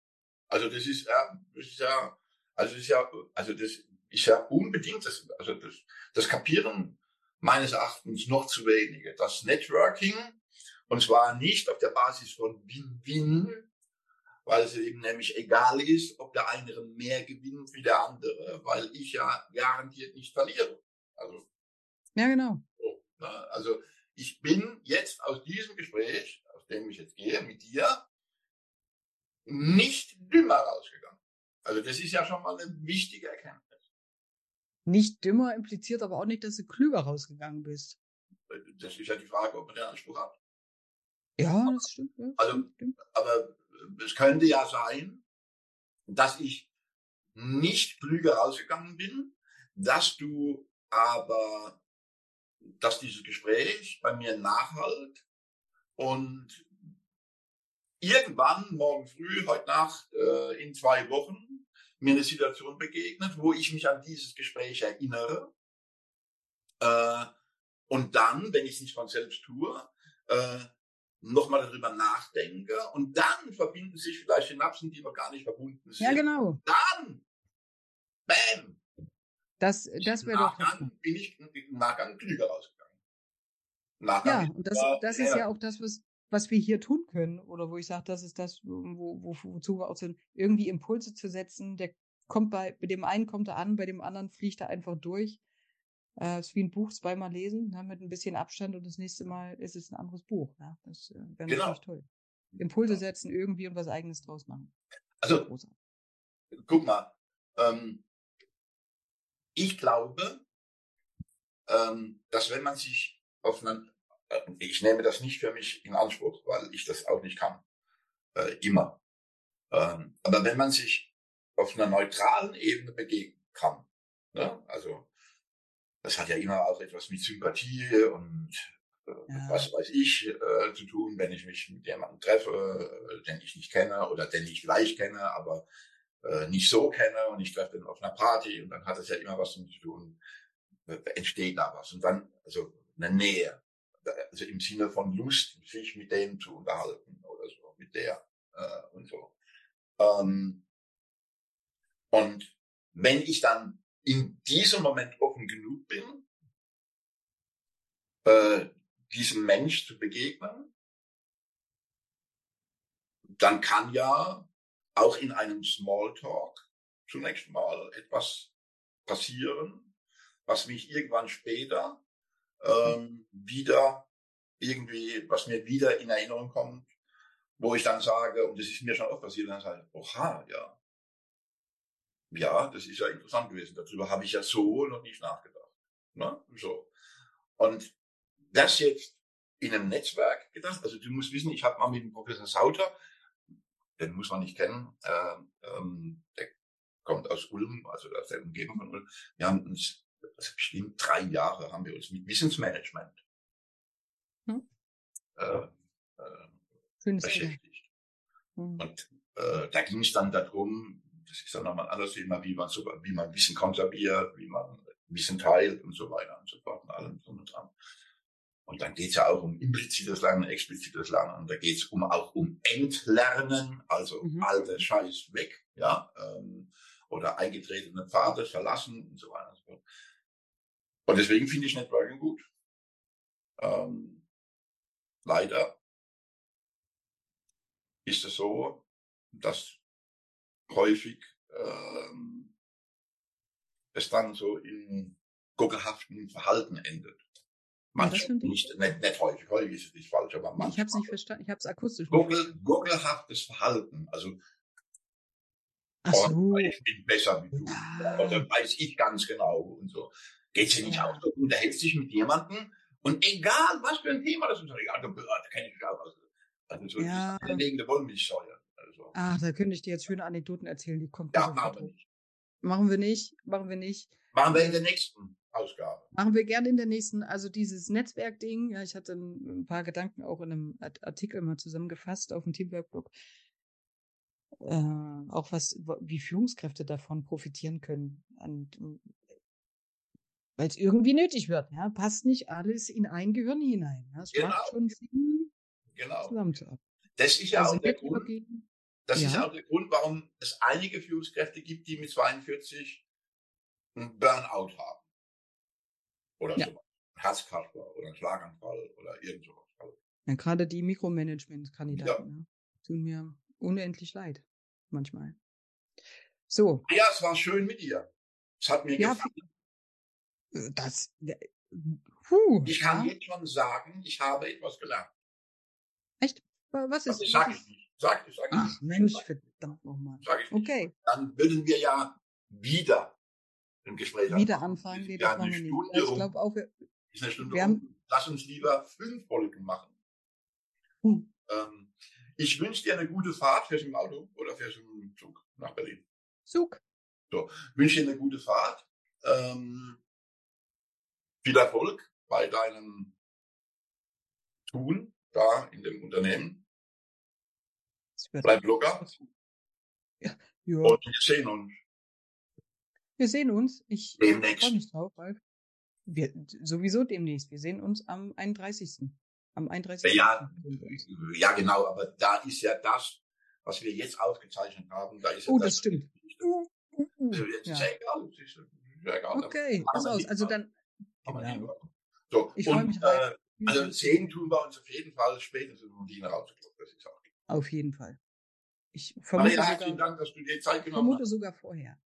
Also das ist ja, das ist ja, also das ist ja, also das ist ja unbedingt das, also das, das Kapieren meines Erachtens noch zu wenige. Das Networking, und zwar nicht auf der Basis von Win-Win, weil es eben nämlich egal ist, ob der eine mehr gewinnt wie der andere, weil ich ja garantiert nicht verliere. Also. Ja, genau. So, ne? Also ich bin jetzt aus diesem Gespräch, aus dem ich jetzt gehe, mit dir, nicht dümmer rausgegangen. Also das ist ja schon mal eine wichtige Erkenntnis. Nicht dümmer impliziert aber auch nicht, dass du klüger rausgegangen bist. Das ist ja die Frage, ob man den Anspruch hat. Ja, das stimmt. Ja, also, aber es könnte ja sein, dass ich nicht klüger rausgegangen bin, dass du aber, dass dieses Gespräch bei mir nachhalt und irgendwann morgen früh, heute Nacht, äh, in zwei Wochen mir eine Situation begegnet, wo ich mich an dieses Gespräch erinnere. Äh, und dann, wenn ich es nicht von selbst tue, äh, nochmal darüber nachdenke und dann verbinden sich vielleicht Synapsen, die noch gar nicht verbunden sind. Ja, genau. Dann, bam. Das, das wäre doch. Nachgang bin ich im Nachgang klüger rausgegangen. Nachgang ja, und das, das ist ja auch das, was, was wir hier tun können oder wo ich sage, das ist das, wo, wo, wozu wir auch sind, irgendwie Impulse zu setzen. Der kommt bei, bei dem einen kommt er an, bei dem anderen fliegt er einfach durch. Äh, ist wie ein Buch zweimal lesen, ne, mit ein bisschen Abstand und das nächste Mal ist es ein anderes Buch. Ja? Das äh, wäre genau. natürlich toll. Impulse setzen irgendwie und was eigenes draus machen. Also, Großartig. guck mal, ähm, ich glaube, ähm, dass wenn man sich auf einen, äh, ich nehme das nicht für mich in Anspruch, weil ich das auch nicht kann, äh, immer. Ähm, aber wenn man sich auf einer neutralen Ebene begegnen kann, ne? also das hat ja immer auch etwas mit Sympathie und äh, ja. was weiß ich äh, zu tun, wenn ich mich mit jemandem treffe, äh, den ich nicht kenne oder den ich gleich kenne, aber äh, nicht so kenne und ich treffe den auf einer Party und dann hat es ja immer was zu tun, äh, entsteht da was und dann also eine Nähe, also im Sinne von Lust, sich mit dem zu unterhalten oder so, mit der äh, und so. Ähm, und wenn ich dann in diesem Moment offen genug bin, äh, diesem Mensch zu begegnen, dann kann ja auch in einem Smalltalk zunächst mal etwas passieren, was mich irgendwann später ähm, wieder irgendwie, was mir wieder in Erinnerung kommt, wo ich dann sage, und das ist mir schon oft passiert, dann sage ich, oha, ja, ja, das ist ja interessant gewesen. Darüber habe ich ja so noch nicht nachgedacht. Ne? So. Und das jetzt in einem Netzwerk gedacht. Also du musst wissen, ich habe mal mit dem Professor Sauter, den muss man nicht kennen, äh, ähm, der kommt aus Ulm, also aus der Umgebung von Ulm. Wir haben uns, also bestimmt drei Jahre haben wir uns mit Wissensmanagement hm. äh, äh, beschäftigt. Hm. Und äh, da ging es dann darum, das ist dann nochmal ein anderes Thema, wie man so, wie man Wissen konserviert, wie man Wissen teilt und so weiter und so fort und allem drum und dran. Und dann geht es ja auch um implizites Lernen, explizites Lernen. Und da geht es um, auch um Entlernen, also mhm. alte Scheiß weg, ja, ähm, oder eingetretene Pfade verlassen und so weiter und so fort. Und deswegen finde ich Networking gut. Ähm, leider ist es so, dass häufig ähm, es dann so in gockelhaften Verhalten endet. Manchmal nicht, nicht, nicht häufig, häufig ist es nicht falsch, aber manchmal. Ich habe es nicht verstanden, ich habe es akustisch Gockel, Gockelhaftes Verhalten, also Ach so. ich bin besser wie du, ja. oder weiß ich ganz genau und so. Geht's dir nicht ja. auch so? Du unterhältst dich mit jemandem und egal was für ein Thema das ist, ja, da, da kenne ich auch. Also, also so ja. legende Wollmilchsäure. Also. Ach, da könnte ich dir jetzt schöne Anekdoten erzählen, die kommt Ja, machen wir nicht. Machen wir nicht, machen wir nicht. Machen wir in der nächsten Ausgabe. Machen wir gerne in der nächsten, also dieses Netzwerkding, ja, ich hatte ein paar Gedanken auch in einem Artikel mal zusammengefasst auf dem Teamwork-Blog. Äh, auch was, wie Führungskräfte davon profitieren können. Weil es irgendwie nötig wird, ja. Passt nicht alles in ein Gehirn hinein. Ja? Es genau. macht schon Sinn, genau. zusammenzuarbeiten. Das ist ja also auch der Grund. Das ja. ist auch der Grund, warum es einige Führungskräfte gibt, die mit 42 einen Burnout haben. Oder ja. so. Ein Herzkasper oder ein Schlaganfall oder irgend sowas. Ja, gerade die Mikromanagement-Kandidaten ja. ja. tun mir unendlich leid. Manchmal. So. Ja, es war schön mit dir. Es hat mir ja, gefallen. Äh, das, puh, ich kann jetzt schon sagen, ich habe etwas gelernt. Echt? Was ist? das? sag ich nicht. Sag, sag Ach, nicht. Mensch, verdammt nochmal. Sag ich nicht. Okay. Dann würden wir ja wieder im Gespräch Wieder anfangen. Nee, ja, eine Stunde nicht. Ich glaube auch, wir, ist eine Stunde wir haben, Lass uns lieber fünf Folgen machen. Hm. Ähm, ich wünsche dir eine gute Fahrt. Fährst du im Auto oder fährst du im Zug nach Berlin? Zug. So, wünsche dir eine gute Fahrt. Ähm, viel Erfolg bei deinem Tun da in dem Unternehmen. Bleib locker. Ja. ja. Und wir sehen uns. Wir sehen uns. Ich demnächst. freue mich drauf, Ralf. Wir, sowieso demnächst. Wir sehen uns am 31. Am 31. Ja, ja, genau. Aber da ist ja das, was wir jetzt aufgezeichnet haben. Da ist ja oh, das, das stimmt. Uh, uh, uh. Ist ja. egal. Ist ja egal. Okay, pass aus. Also dann. Genau. So, ich freue mich. Äh, also sehen tun wir uns auf jeden Fall spätestens, um die rauszukommen. Das ist auch. Auf jeden Fall. Ich vermute Maria, sogar, Dank, dass du dir Zeit genommen vermute sogar vorher.